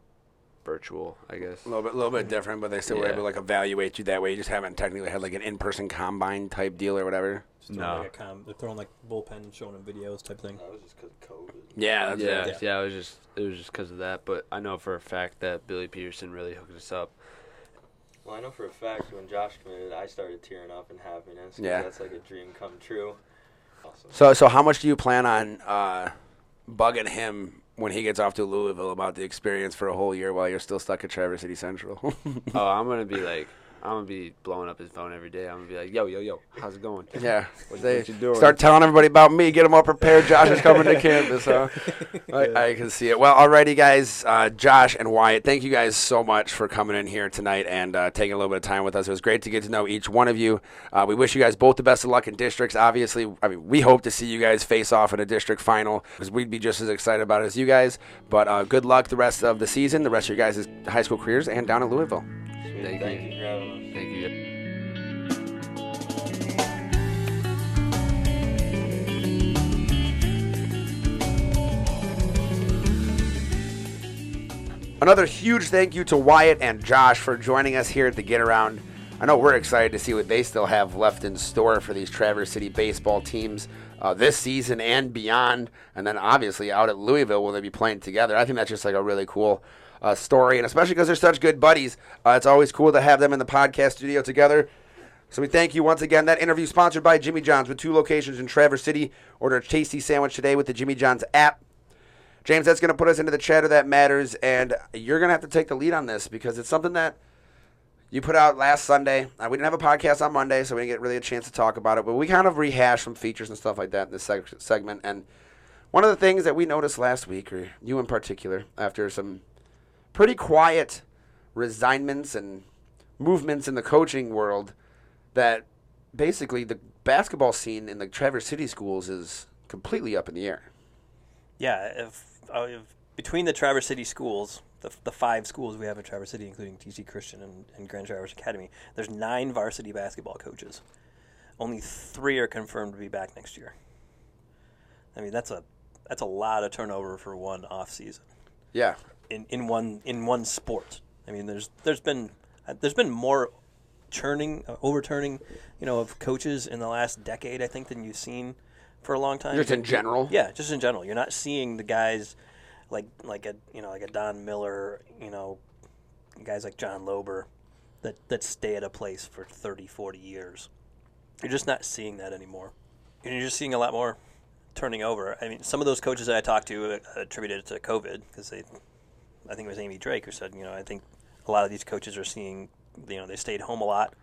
virtual, I guess. A little bit, little bit different, but they still were Yeah. able to like evaluate you that way. You just haven't technically had like an in-person combine type deal or whatever. Just throwing, No. like a com- they're throwing like bullpen, showing them videos type thing. That was just because of COVID. Yeah, that's yeah, it. yeah, It was just it was just because of that. But I know for a fact that Billy Peterson really hooked us up. Well, I know for a fact when Josh committed, I started tearing up in happiness. 'cause Yeah. That's like a dream come true. Awesome. So, so how much do you plan on uh, bugging him when he gets off to Louisville about the experience for a whole year while you're still stuck at Traverse City Central? oh, I'm gonna be like, I'm gonna be blowing up his phone every day. I'm gonna be like, yo, yo, yo, how's it going? yeah, What, They what you doing? start telling everybody about me. Get them all prepared. Josh is coming to campus. Huh? I, I can see it. Well, alrighty, guys. Uh, Josh and Wyatt, thank you guys so much for coming in here tonight and uh, taking a little bit of time with us. It was great to get to know each one of you. Uh, we wish you guys both the best of luck in districts. Obviously, I mean, we hope to see you guys face off in a district final because we'd be just as excited about it as you guys. But uh, good luck the rest of the season, the rest of your guys' high school careers, and down in Louisville. Sweet. Thank Thank, you. you for having us. Thank you. Another huge thank you to Wyatt and Josh for joining us here at the Get Around. I know we're excited to see what they still have left in store for these Traverse City baseball teams uh, this season and beyond. And then obviously out at Louisville, will they be playing together? I think that's just like a really cool uh, story, and especially because they're such good buddies, uh, it's always cool to have them in the podcast studio together. So we thank you once again. That interview sponsored by Jimmy John's with two locations in Traverse City. Order a tasty sandwich today with the Jimmy John's app. James, that's going to put us into the chatter that matters, and you're going to have to take the lead on this because it's something that you put out last Sunday. Uh, we didn't have a podcast on Monday, so we didn't get really a chance to talk about it, but we kind of rehashed some features and stuff like that in this seg- segment. And one of the things that we noticed last week, or you in particular, after some pretty quiet resignments and movements in the coaching world, that basically the basketball scene in the Traverse City schools is completely up in the air. Yeah, if, uh, if between the Traverse City schools, the, the five schools we have in Traverse City, including TC Christian and, and Grand Traverse Academy, there's nine varsity basketball coaches. Only three are confirmed to be back next year. I mean, that's a that's a lot of turnover for one off season Yeah, in, in one in one sport. I mean, there's there's been uh, there's been more churning, uh, overturning, you know, of coaches in the last decade, I think, than you've seen for a long time. just in general. Yeah, just in general, you're not seeing the guys like like a you know like a Don Miller, you know, guys like John Lober that that stay at a place for 30, 40 years. You're just not seeing that anymore. And you're just seeing a lot more turning over. I mean, some of those coaches that I talked to uh, attributed it to COVID because they, I think it was Amy Drake who said, you know, I think a lot of these coaches are seeing, you know, they stayed home a lot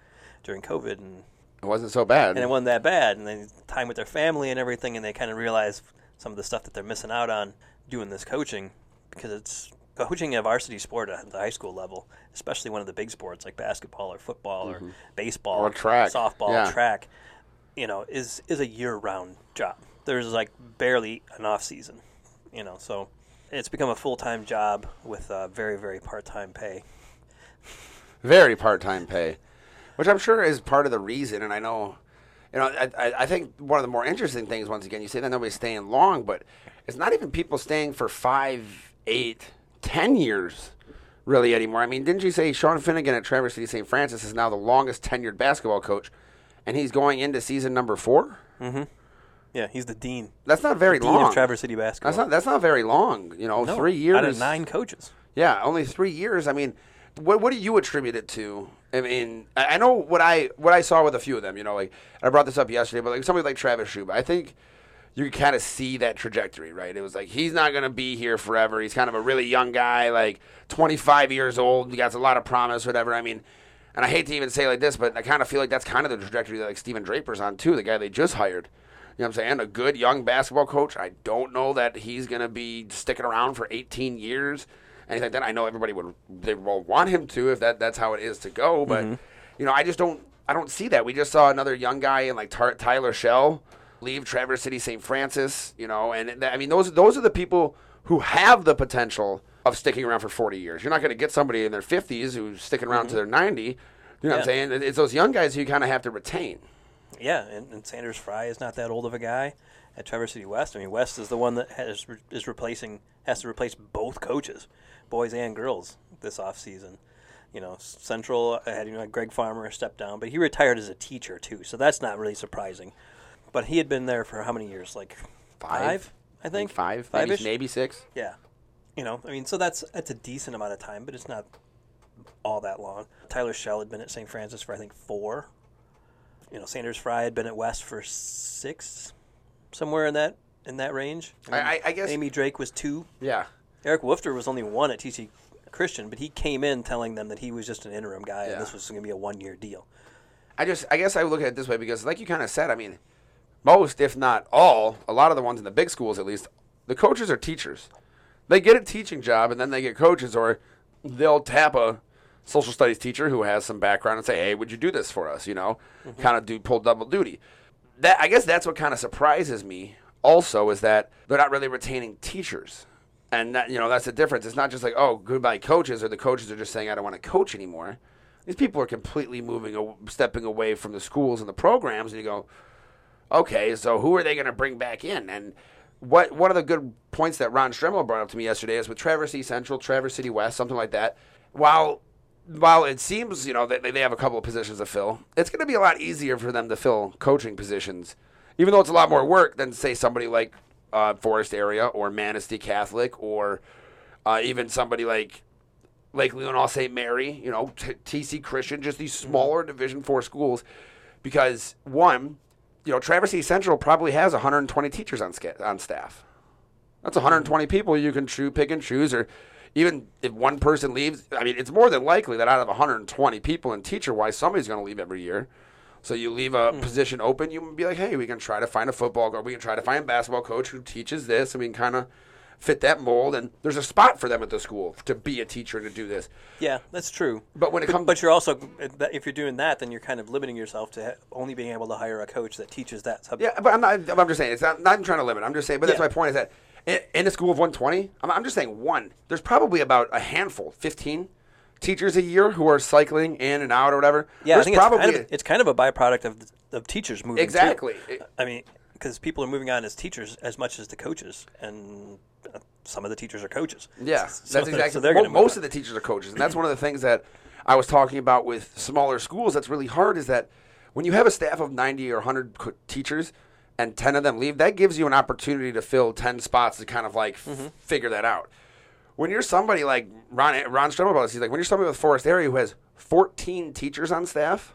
during COVID and It wasn't so bad. and it wasn't that bad. And then time with their family and everything, and they kind of realize some of the stuff that they're missing out on doing this coaching because it's coaching a varsity sport at the high school level, especially one of the big sports like basketball or football or mm-hmm. baseball Or track. softball, Yeah. track. You know, is is a year round job. There's like barely an off season. You know, so it's become a full time job with uh, very very part time pay. very part-time pay, which I'm sure is part of the reason. And I know, you know, I, I, I think one of the more interesting things, once again, you say that nobody's staying long, but it's not even people staying for five, eight, ten years really anymore. I mean, didn't you say Sean Finnegan at Traverse City St. Francis is now the longest tenured basketball coach, and he's going into season number four? Yeah, he's the dean. That's not very Dean long. of Traverse City basketball. that's not that's not very long. You know, No, three years out of nine coaches. Yeah, only three years. I mean, what what do you attribute it to? I mean, I know what I what I saw with a few of them. You know, like I brought this up yesterday, but like somebody like Travis Schuba, I think you can kind of see that trajectory, right? It was like he's not going to be here forever. He's kind of a really young guy, like 25 years old. He got a lot of promise, whatever. I mean, and I hate to even say like this, but I kind of feel like that's kind of the trajectory that like Stephen Draper's on too, the guy they just hired. You know what I'm saying? A good young basketball coach. I don't know that he's going to be sticking around for 18 years. Anything like that. I know everybody would they will want him to if that that's how it is to go. But mm-hmm. you know, I just don't I don't see that. We just saw another young guy in like Tar- Tyler Shell leave Traverse City St. Francis. You know, and th- I mean those those are the people who have the potential of sticking around for 40 years. You're not going to get somebody in their 50s who's sticking around to mm-hmm. their 90. You know what I'm saying? It's those young guys who you kind of have to retain. Yeah, and, and Sanders Fry is not that old of a guy at Traverse City West. I mean, West is the one that has is replacing has to replace both coaches, boys and girls, this off season. You know, Central had you know Greg Farmer step down, but he retired as a teacher too, so that's not really surprising. But he had been there for how many years? Like five, I think. five, maybe, Five-ish? maybe six. Yeah. You know, I mean, so that's that's a decent amount of time, but it's not all that long. Tyler Shell had been at St. Francis for I think four. You know, Sanders Fry had been at West for six, somewhere in that in that range. I, I, I guess. Amy Drake was two. Yeah. Eric Woofter was only one at TC Christian, but he came in telling them that he was just an interim guy Yeah. and this was going to be a one year deal. I just, I guess I look at it this way because, like you kind of said, I mean, most, if not all, a lot of the ones in the big schools at least, the coaches are teachers. They get a teaching job and then they get coaches, or they'll tap a social studies teacher who has some background and say, "Hey, would you do this for us?" You know, mm-hmm. kind of do pull double duty. That I guess that's what kind of surprises me. Also, is that they're not really retaining teachers, and that, you know that's the difference. It's not just like, oh, goodbye coaches, or the coaches are just saying, I don't want to coach anymore. These people are completely moving, stepping away from the schools and the programs, and you go, okay, so who are they going to bring back in? And what one of the good points that Ron Stremmel brought up to me yesterday is with Traverse City Central, Traverse City West, something like that. While while it seems you know that they have a couple of positions to fill, it's going to be a lot easier for them to fill coaching positions, even though it's a lot more work than say somebody like uh, Forest Area or Manistee Catholic or uh, even somebody like Lake Leelanau St. Mary, you know, t- TC Christian, just these smaller Division Four schools, because one, you know, Traverse City Central probably has 120 teachers on sca- on staff. That's 120 people you can choose, pick and choose, or even if one person leaves. I mean, it's more than likely that out of 120 people in teacher wise, somebody's going to leave every year. So you leave a hmm. position open, you be like, hey, we can try to find a football coach, we can try to find a basketball coach who teaches this, and we can kind of fit that mold. And there's a spot for them at the school to be a teacher to do this. Yeah, that's true. But when it comes, But you're also, if you're doing that, then you're kind of limiting yourself to only being able to hire a coach that teaches that subject. Yeah, but I'm not. I'm just saying it's not. Not trying to limit. I'm just saying. But that's Yeah. my point. Is that in, a school of 120, I'm, I'm just saying one. There's probably about a handful, 15 teachers a year who are cycling in and out or whatever. Yeah, There's I think probably it's, kind of, it's kind of a byproduct of, of teachers moving. Exactly. It- I mean, because people are moving on as teachers as much as the coaches, and uh, some of the teachers are coaches. Yeah, So that's exactly. So they're mo- going to most of the teachers are coaches, and that's one of the things that I was talking about with smaller schools. That's really hard. Is that when you have a staff of ninety or 100 co- teachers, and 10 of them leave, that gives you an opportunity to fill 10 spots to kind of like Mm-hmm. figure that out. When you're somebody like Ron Ron Strummer he's like when you're somebody with Forest Area who has 14 teachers on staff,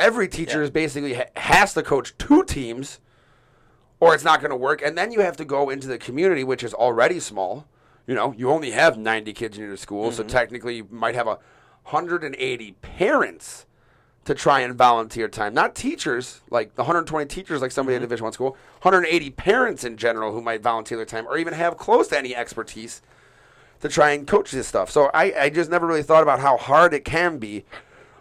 every teacher Yeah. is basically ha- has to coach two teams or it's not going to work. And then you have to go into the community, which is already small. You know, you only have 90 kids in your school, so technically you might have a 180 parents to try and volunteer time. Not teachers, like the 120 teachers, like somebody at a Division One school. 180 parents in general who might volunteer their time, or even have close to any expertise to try and coach this stuff. So I, I just never really thought about how hard it can be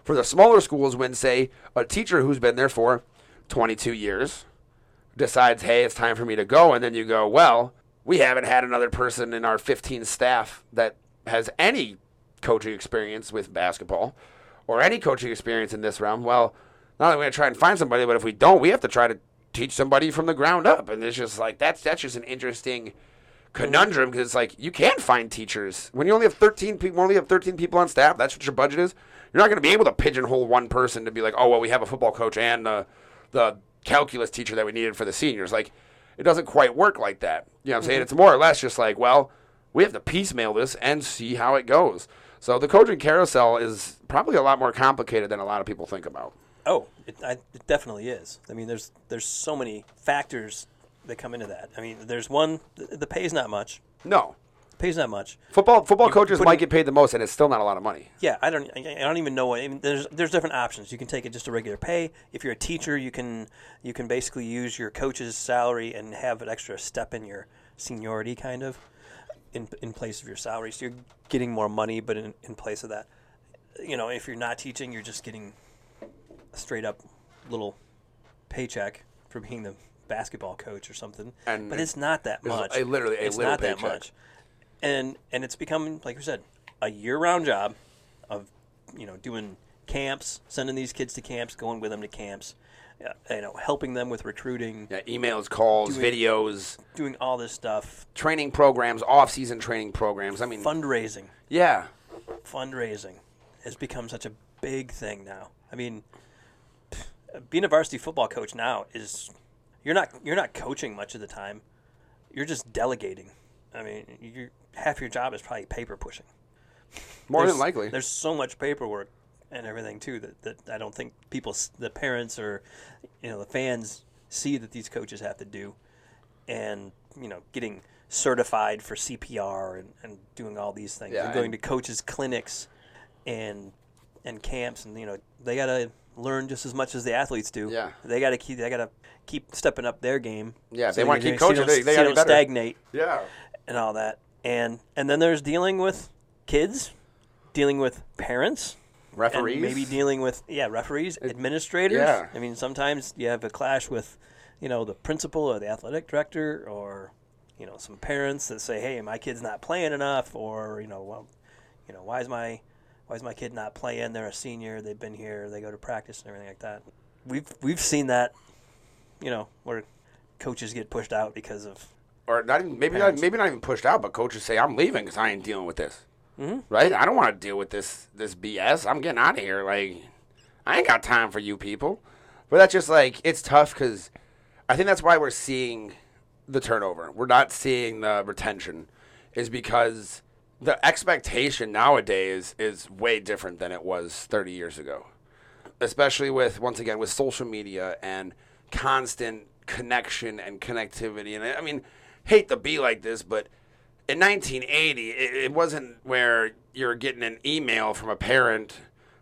for the smaller schools when, say, a teacher who's been there for 22 years decides, hey, it's time for me to go. And then you go, well, we haven't had another person in our 15 staff that has any coaching experience with basketball or any coaching experience in this realm. Well, not only are we going to try and find somebody, but if we don't, we have to try to teach somebody from the ground up. And it's just like, that's, that's just an interesting conundrum because it's like you can't find teachers. When you only have 13 people only have 13 people on staff that's what your budget is you're not going to be able to pigeonhole one person to be like oh well we have a football coach and uh, the calculus teacher that we needed for the seniors. Like it doesn't quite work like that. You know what i'm saying? It's more or less just like well we have to piecemeal this and see how it goes so the coaching carousel is probably a lot more complicated than a lot of people think about Oh, it, I, it definitely is. I mean, there's there's so many factors that come into that. I mean, there's one. The, the pay's not much. no The pay's not much. football football coaches putting- might get paid the most and it's still not a lot of money Yeah, I don't. I I don't even know what. I mean, there's there's different options. You can take it just a regular pay. If you're a teacher, you can you can basically use your coach's salary and have an extra step in your seniority, kind of, in in place of your salary. So you're getting more money, but in, in place of that, you know, if you're not teaching, you're just getting a straight up little paycheck for being the basketball coach or something. And but it's not that much. a- literally a it's not that much and and it's becoming, like you said a year-round job of you know doing camps sending these kids to camps going with them to camps you know, helping them with recruiting, Yeah, emails, calls, Doing- videos, doing all this stuff, training programs, off-season training programs. I mean, fundraising. yeah, fundraising has become such a big thing now. I mean, being a varsity football coach now is you're not you're not coaching much of the time. You're just delegating. I mean, you half your job is probably paper pushing. more There's- than likely. There's so much paperwork and everything too that, that I don't think people, the parents or you know the fans see that these coaches have to do, and you know getting certified for CPR and, and doing all these things, Yeah, and going to coaches clinics, and and camps, and you know they gotta learn just as much as the athletes do. Yeah. they gotta keep they gotta keep stepping up their game. Yeah, if they wanna keep so coaching, don't- they- they so don't better. stagnate yeah, and all that. And and then there's dealing with kids, dealing with parents, referees, and maybe dealing with yeah referees, administrators. yeah. I mean sometimes you have a clash with, you know, the principal or the athletic director or, you know, some parents that say, hey, my kid's not playing enough, or you know, well, you know, why is my why is my kid not playing? They're a senior. They've been here. They go to practice and everything like that. We've we've seen that, you know, where coaches get pushed out because of or not even maybe not, maybe not even pushed out, but coaches say I'm leaving because I ain't dealing with this. Mm-hmm. Right? I don't want to deal with this this BS. I'm getting out of here. Like I ain't got time for you people. But that's just like it's tough because I think that's why we're seeing the turnover. We're not seeing the retention, is because the expectation nowadays is way different than it was 30 years ago especially with once again with social media and constant connection and connectivity. And I I mean, hate to be like this, but in 1980, it, it wasn't where you're getting an email from a parent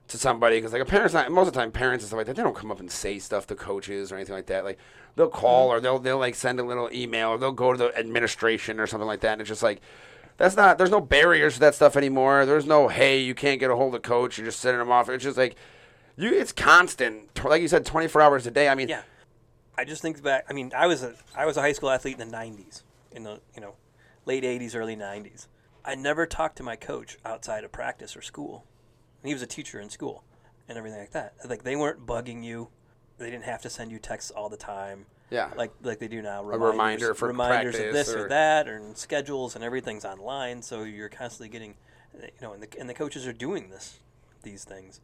to somebody because like a parent's not most of the time parents and stuff like that they don't come up and say stuff to coaches or anything like that. Like they'll call mm-hmm. or they'll they'll like send a little email or they'll go to the administration or something like that and it's just like that's not there's no barriers to that stuff anymore. There's no hey you can't get a hold of coach you're just sending them off. It's just like you it's constant. Like you said 24 hours a day. I mean Yeah, I just think back. I mean, I was a I was a high school athlete in the '90s, in the you know late '80s, early '90s. I never talked to my coach outside of practice or school, and he was a teacher in school and everything like that. Like they weren't bugging you. They didn't have to send you texts all the time. Yeah. like like they do now. A reminder for reminders of this or- or that, and schedules and everything's online. So you're constantly getting, you know, and the and the coaches are doing this, these things,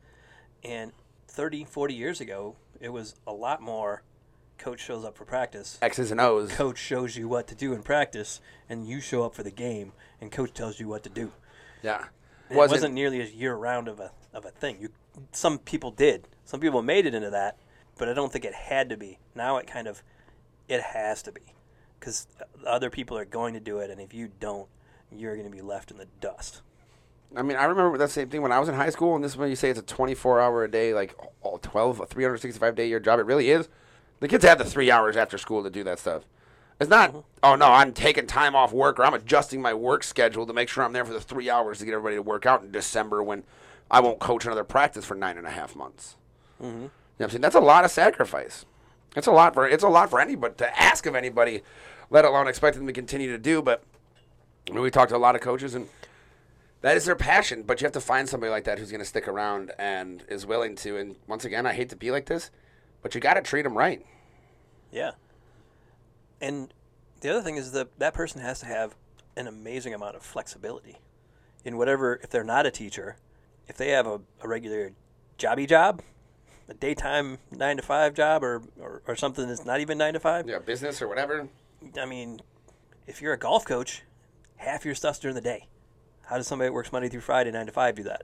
and 30, 40 years ago, it was a lot more. Coach shows up for practice. x's and o's Coach shows you what to do in practice, and you show up for the game, and coach tells you what to do. yeah It wasn't, nearly as year round of a of a thing. You some people did. Some people made it into that, but I don't think it had to be. Now it kind of it has to be because other people are going to do it, and if you don't, you're going to be left in the dust. I mean, I remember that same thing when I was in high school, and this is when you say it's a 24 hour a day, like all 12, a 365 day year job. It really is. The kids have the three hours after school to do that stuff. It's not, oh no, I'm taking time off work or I'm adjusting my work schedule to make sure I'm there for the three hours to get everybody to work out in December when I won't coach another practice for nine and a half months. Mm-hmm. You know what I'm saying? That's a lot of sacrifice. It's a lot for it's a lot for anybody to ask of anybody, let alone expect them to continue to do. But I mean, we talked to a lot of coaches and that is their passion, but you have to find somebody like that who's going to stick around and is willing to. And once again, I hate to be like this, but you got to treat them right. Yeah. And the other thing is that that person has to have an amazing amount of flexibility in whatever, if they're not a teacher, if they have a, a regular jobby job, a daytime nine to five job, or, or, or something that's not even nine to five. Yeah, business or whatever. I mean, if you're a golf coach, half your stuff's during the day. How does somebody that works Monday through Friday, nine to five, do that?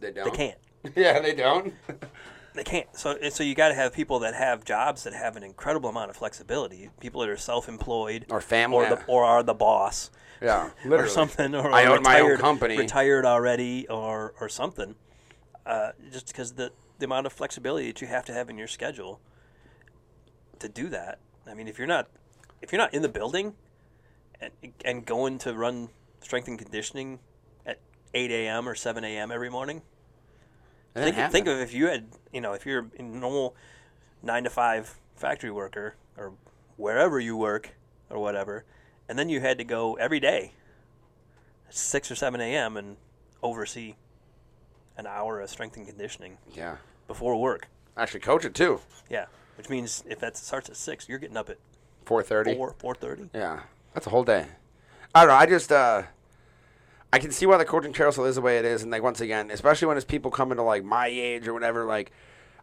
They don't. They can't. Yeah, they don't. They can't. So, and so you got to have people that have jobs that have an incredible amount of flexibility. People that are self-employed Or family. or the, or are the boss, yeah, or something, or I own my own retired- company. retired already, or or something. Uh, just because the the amount of flexibility that you have to have in your schedule to do that. I mean, if you're not if you're not in the building and and going to run strength and conditioning at 8 a.m. or 7 a.m. every morning, It think, think of if you had, you know, if you're a normal nine to five factory worker or wherever you work or whatever, and then you had to go every day at six or seven a.m. and oversee an hour of strength and conditioning Yeah. before work. actually coach it too. Yeah, which means if that starts at six, you're getting up at Four thirty. four four thirty. Yeah, that's a whole day. I don't know. I just uh, I can see why the coaching carousel is the way it is, and like once again, especially when it's people coming to like my age or whatever. Like,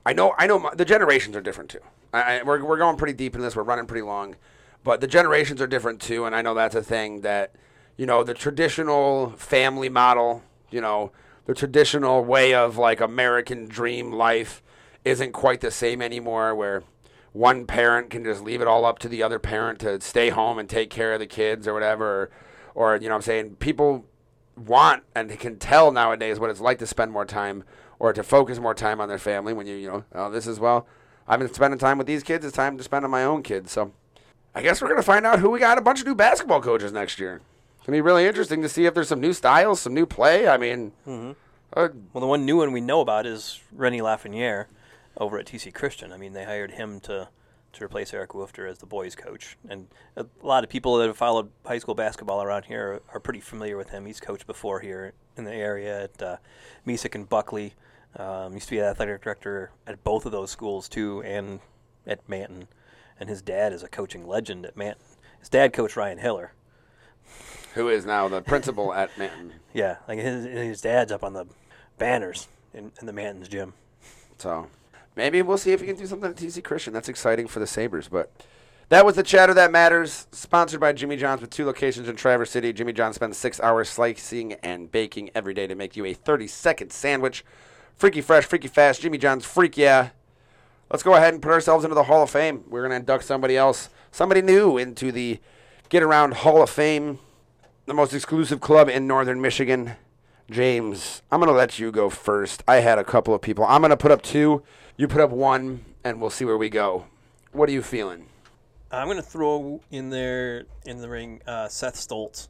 I know, I know, my, the generations are different too. I, I, we're we're going pretty deep in this. We're running pretty long, but the generations are different too, and I know that's a thing that you know the traditional family model, you know, the traditional way of like American dream life isn't quite the same anymore. Where one parent can just leave it all up to the other parent to stay home and take care of the kids or whatever or, or you know what I'm saying people want and can tell nowadays what it's like to spend more time or to focus more time on their family when you you know oh this is well I've been spending time with these kids it's time to spend on my own kids. So I guess we're gonna find out who we got a bunch of new basketball coaches next year. It's gonna be really interesting to see if there's some new styles some new play. I mean uh, Well, the one new one we know about is Rennie Lafreniere over at TC Christian. I mean, they hired him to to replace Eric Woofter as the boys coach, and a lot of people that have followed high school basketball around here are, are pretty familiar with him. He's coached before here in the area at uh, Mesick and Buckley. Um, used to be the athletic director at both of those schools too, and at Manton. And his dad is a coaching legend at Manton. His dad coached Ryan Hiller. who is now the principal at Manton Yeah, like his his dad's up on the banners in, in the Manton's gym. So maybe we'll see if we can do something at TC Christian. That's exciting for the Sabres. But that was the chatter that matters. Sponsored by Jimmy John's with two locations in Traverse City. Jimmy John spends six hours slicing and baking every day to make you a 30 second sandwich. Freaky fresh, freaky fast. Jimmy John's freak yeah. Let's go ahead and put ourselves into the Hall of Fame. We're going to induct somebody else, somebody new into the Get Around Hall of Fame, the most exclusive club in northern Michigan. James, I'm going to let you go first. I had a couple of people. I'm going to put up two. You put up one, and we'll see where we go. What are you feeling? I'm going to throw in there in the ring uh, Seth Stoltz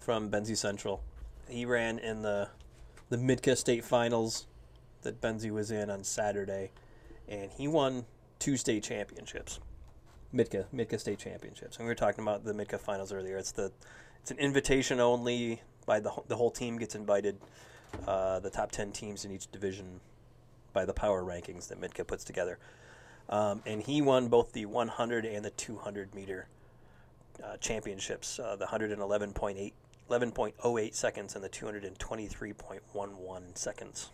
from Benzie Central. He ran in the the MITCA State Finals that Benzie was in on Saturday, and he won two state championships. MITCA MITCA State Championships, and we were talking about the MITCA Finals earlier. It's the it's an invitation only. By the the whole team gets invited. Uh, the top ten teams in each division by the power rankings that MITCA puts together. Um, and he won both the 100 and the 200 meter uh, championships. Uh, the 111.8, 11.08 seconds, and the 223.11 seconds.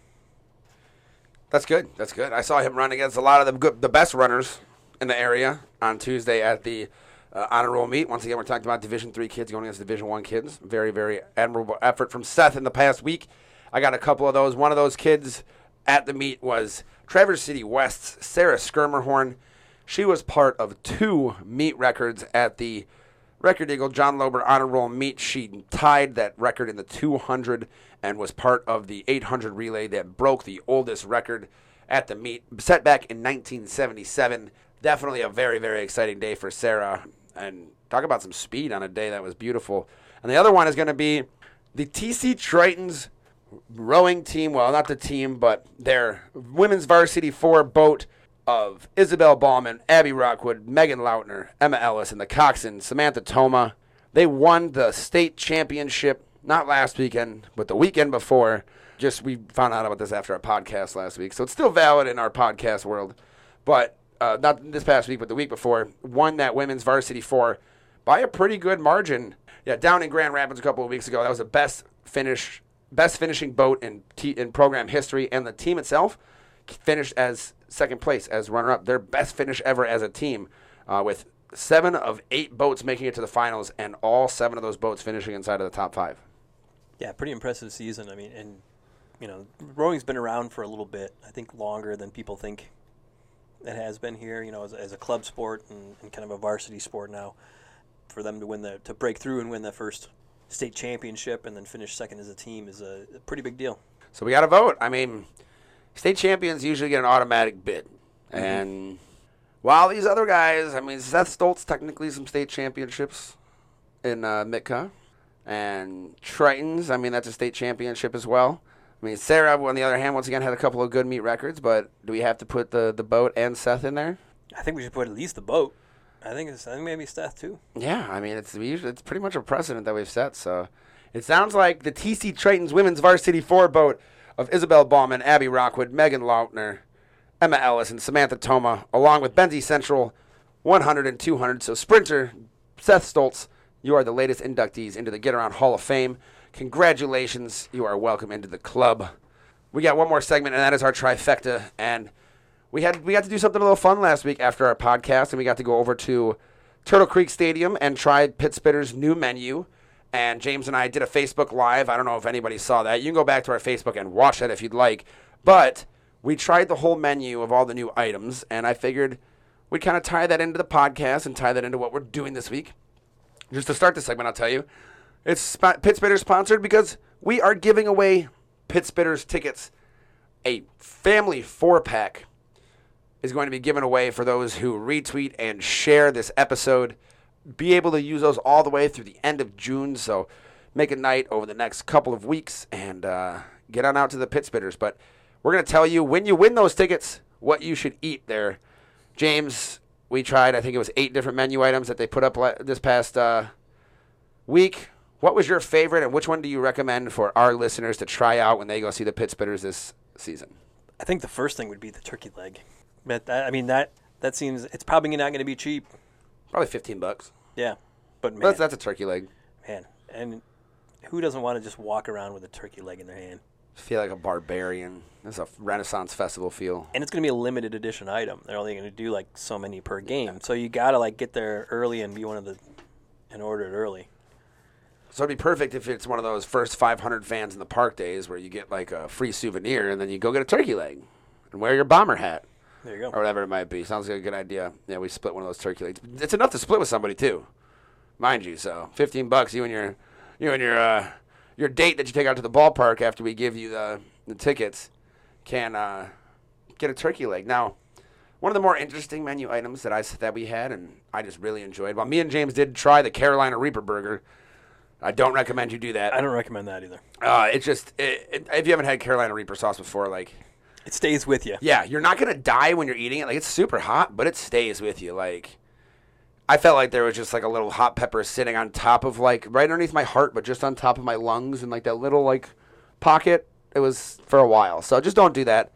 That's good. That's good. I saw him run against a lot of the good, the best runners in the area on Tuesday at the uh, honor roll meet. Once again, we're talking about Division three kids going against Division one kids. Very, very admirable effort from Seth in the past week. I got a couple of those. One of those kids at the meet was Traverse City West's Sara Schermerhorn. She was part of two meet records at the Record Eagle John Lober Honor Roll meet. She tied that record in the 200 and was part of the 800 relay that broke the oldest record at the meet, set back in 1977. Definitely a very, very exciting day for Sarah. And talk about some speed on a day that was beautiful. And the other one is going to be the TC Tritons rowing team. Well, not the team, but their women's varsity four boat of Isabel Ballman, Abby Rockwood, Megan Lautner, Emma Ellis, and the coxswain Samantha Toma. They won the state championship not last weekend, but the weekend before. Just we found out about this after our podcast last week, so it's still valid in our podcast world. But uh, not this past week, but the week before, won that women's varsity four by a pretty good margin. Yeah, down in Grand Rapids a couple of weeks ago, that was the best finish, best finishing boat in t- in program history, and the team itself finished as second place as runner up. Their best finish ever as a team, uh, with seven of eight boats making it to the finals, and all seven of those boats finishing inside of the top five. Yeah, pretty impressive season. I mean, and you know, rowing's been around for a little bit. I think longer than people think it has been here. You know, as, as a club sport and, and kind of a varsity sport now. For them to win the to break through and win the first state championship and then finish second as a team is a, a pretty big deal. So we got to vote. I mean, state champions usually get an automatic bid, and while these other guys, I mean, Seth Stoltz technically some state championships in uh, MITCA, and Tritons. I mean, that's a state championship as well. I mean, Sara, on the other hand, once again had a couple of good meet records, but do we have to put the the boat and Seth in there? I think we should put at least the boat. I think it's I think maybe Steph too. Yeah, I mean, it's usually, it's pretty much a precedent that we've set. So it sounds like the TC Tritons women's varsity four boat of Isabel Bauman, Abby Rockwood, Megan Lautner, Emma Ellis, and Samantha Toma, along with Benzie Central 100 and 200. So, Sprinter, Seth Stoltz, you are the latest inductees into the Get Around Hall of Fame. Congratulations. You are welcome into the club. We got one more segment, and that is our trifecta. And we had we got to do something a little fun last week after our podcast, and we got to go over to Turtle Creek Stadium and try Pit Spitter's new menu. And James and I did a Facebook Live. I don't know if anybody saw that. You can go back to our Facebook and watch that if you'd like. But we tried the whole menu of all the new items, and I figured we'd kind of tie that into the podcast and tie that into what we're doing this week. Just to start the segment, I'll tell you, it's Pit Spitter sponsored because we are giving away Pit Spitters tickets. A family four pack is going to be given away for those who retweet and share this episode. Be able to use those all the way through the end of June. So make a night over the next couple of weeks and uh, get on out to the Pit Spitters. But we're going to tell you when you win those tickets what you should eat there. James, we tried, I think it was eight different menu items that they put up this past uh, week. What was your favorite, and which one do you recommend for our listeners to try out when they go see the Pit Spitters this season? I think the first thing would be the turkey leg. But that, I mean that that seems it's probably not going to be cheap. Probably 15 bucks. Yeah, but man, That's, that's a turkey leg. man, and who doesn't want to just walk around with a turkey leg in their hand? Feel like a barbarian. It's a Renaissance festival feel. And it's going to be a limited edition item. They're only going to do like so many per game, so you got to like get there early and be one of the and order it early. So it'd be perfect if it's one of those first 500 fans in the park days where you get like a free souvenir and then you go get a turkey leg and wear your bomber hat There you go. or whatever it might be. Sounds like a good idea. Yeah, we split one of those turkey legs. It's enough to split with somebody too, mind you. So 15 bucks, you and your, you and your, uh, your date that you take out to the ballpark after we give you the the tickets can uh, get a turkey leg. Now, one of the more interesting menu items that I that we had and I just really enjoyed. Well, me and James did try the Carolina Reaper burger. I don't recommend you do that. I don't recommend that either. Uh, it's just it, it, if you haven't had Carolina Reaper sauce before, like It stays with you. yeah, you're not gonna die when you're eating it. Like it's super hot, but it stays with you. Like I felt like there was just like a little hot pepper sitting on top of like right underneath my heart, but just on top of my lungs and like that little like pocket. It was for a while, so just don't do that.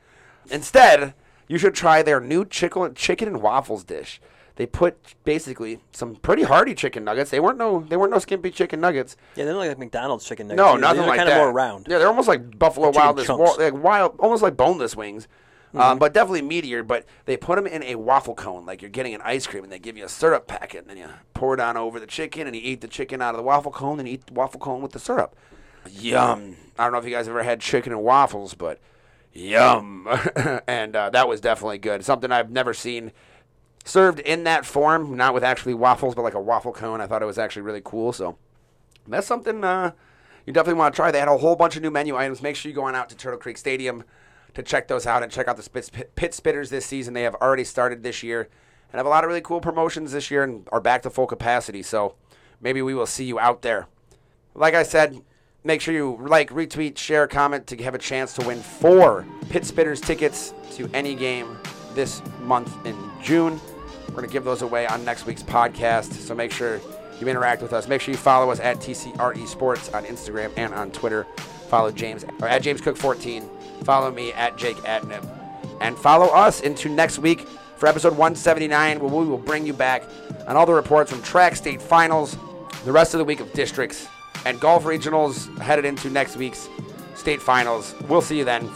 Instead, you should try their new chicken chicken and waffles dish. They put basically some pretty hearty chicken nuggets. They weren't no they weren't no skimpy chicken nuggets. Yeah, they're like McDonald's chicken nuggets. No, nothing they're like kind that. of more round. Yeah, they're almost like Buffalo Chicken Wild, chunks. wa- like wild, almost like boneless wings, Mm-hmm. um, but definitely meatier. But they put them in a waffle cone, like you're getting an ice cream, and they give you a syrup packet, and then you pour it on over the chicken, and you eat the chicken out of the waffle cone, and you eat the waffle cone with the syrup. Yum! I don't know if you guys ever had chicken and waffles, but yum! and uh, that was definitely good. Something I've never seen served in that form, not with actually waffles, but like a waffle cone. I thought it was actually really cool. So that's something uh, you definitely want to try. They had a whole bunch of new menu items. Make sure you go on out to Turtle Creek Stadium to check those out and check out the Spitz, Pit Spitters this season. They have already started this year and have a lot of really cool promotions this year and are back to full capacity. So maybe we will see you out there. Like I said, make sure you like, retweet, share, comment to have a chance to win four Pit Spitters tickets to any game this month in June. We're going to give those away on next week's podcast. So make sure you interact with us. Make sure you follow us at TCRE Sports on Instagram and on Twitter. Follow James or at James Cook 14. Follow me at Jake Adnip. And follow us into next week for episode 179, where we will bring you back on all the reports from track state finals, the rest of the week of districts, and golf regionals headed into next week's state finals. We'll see you then.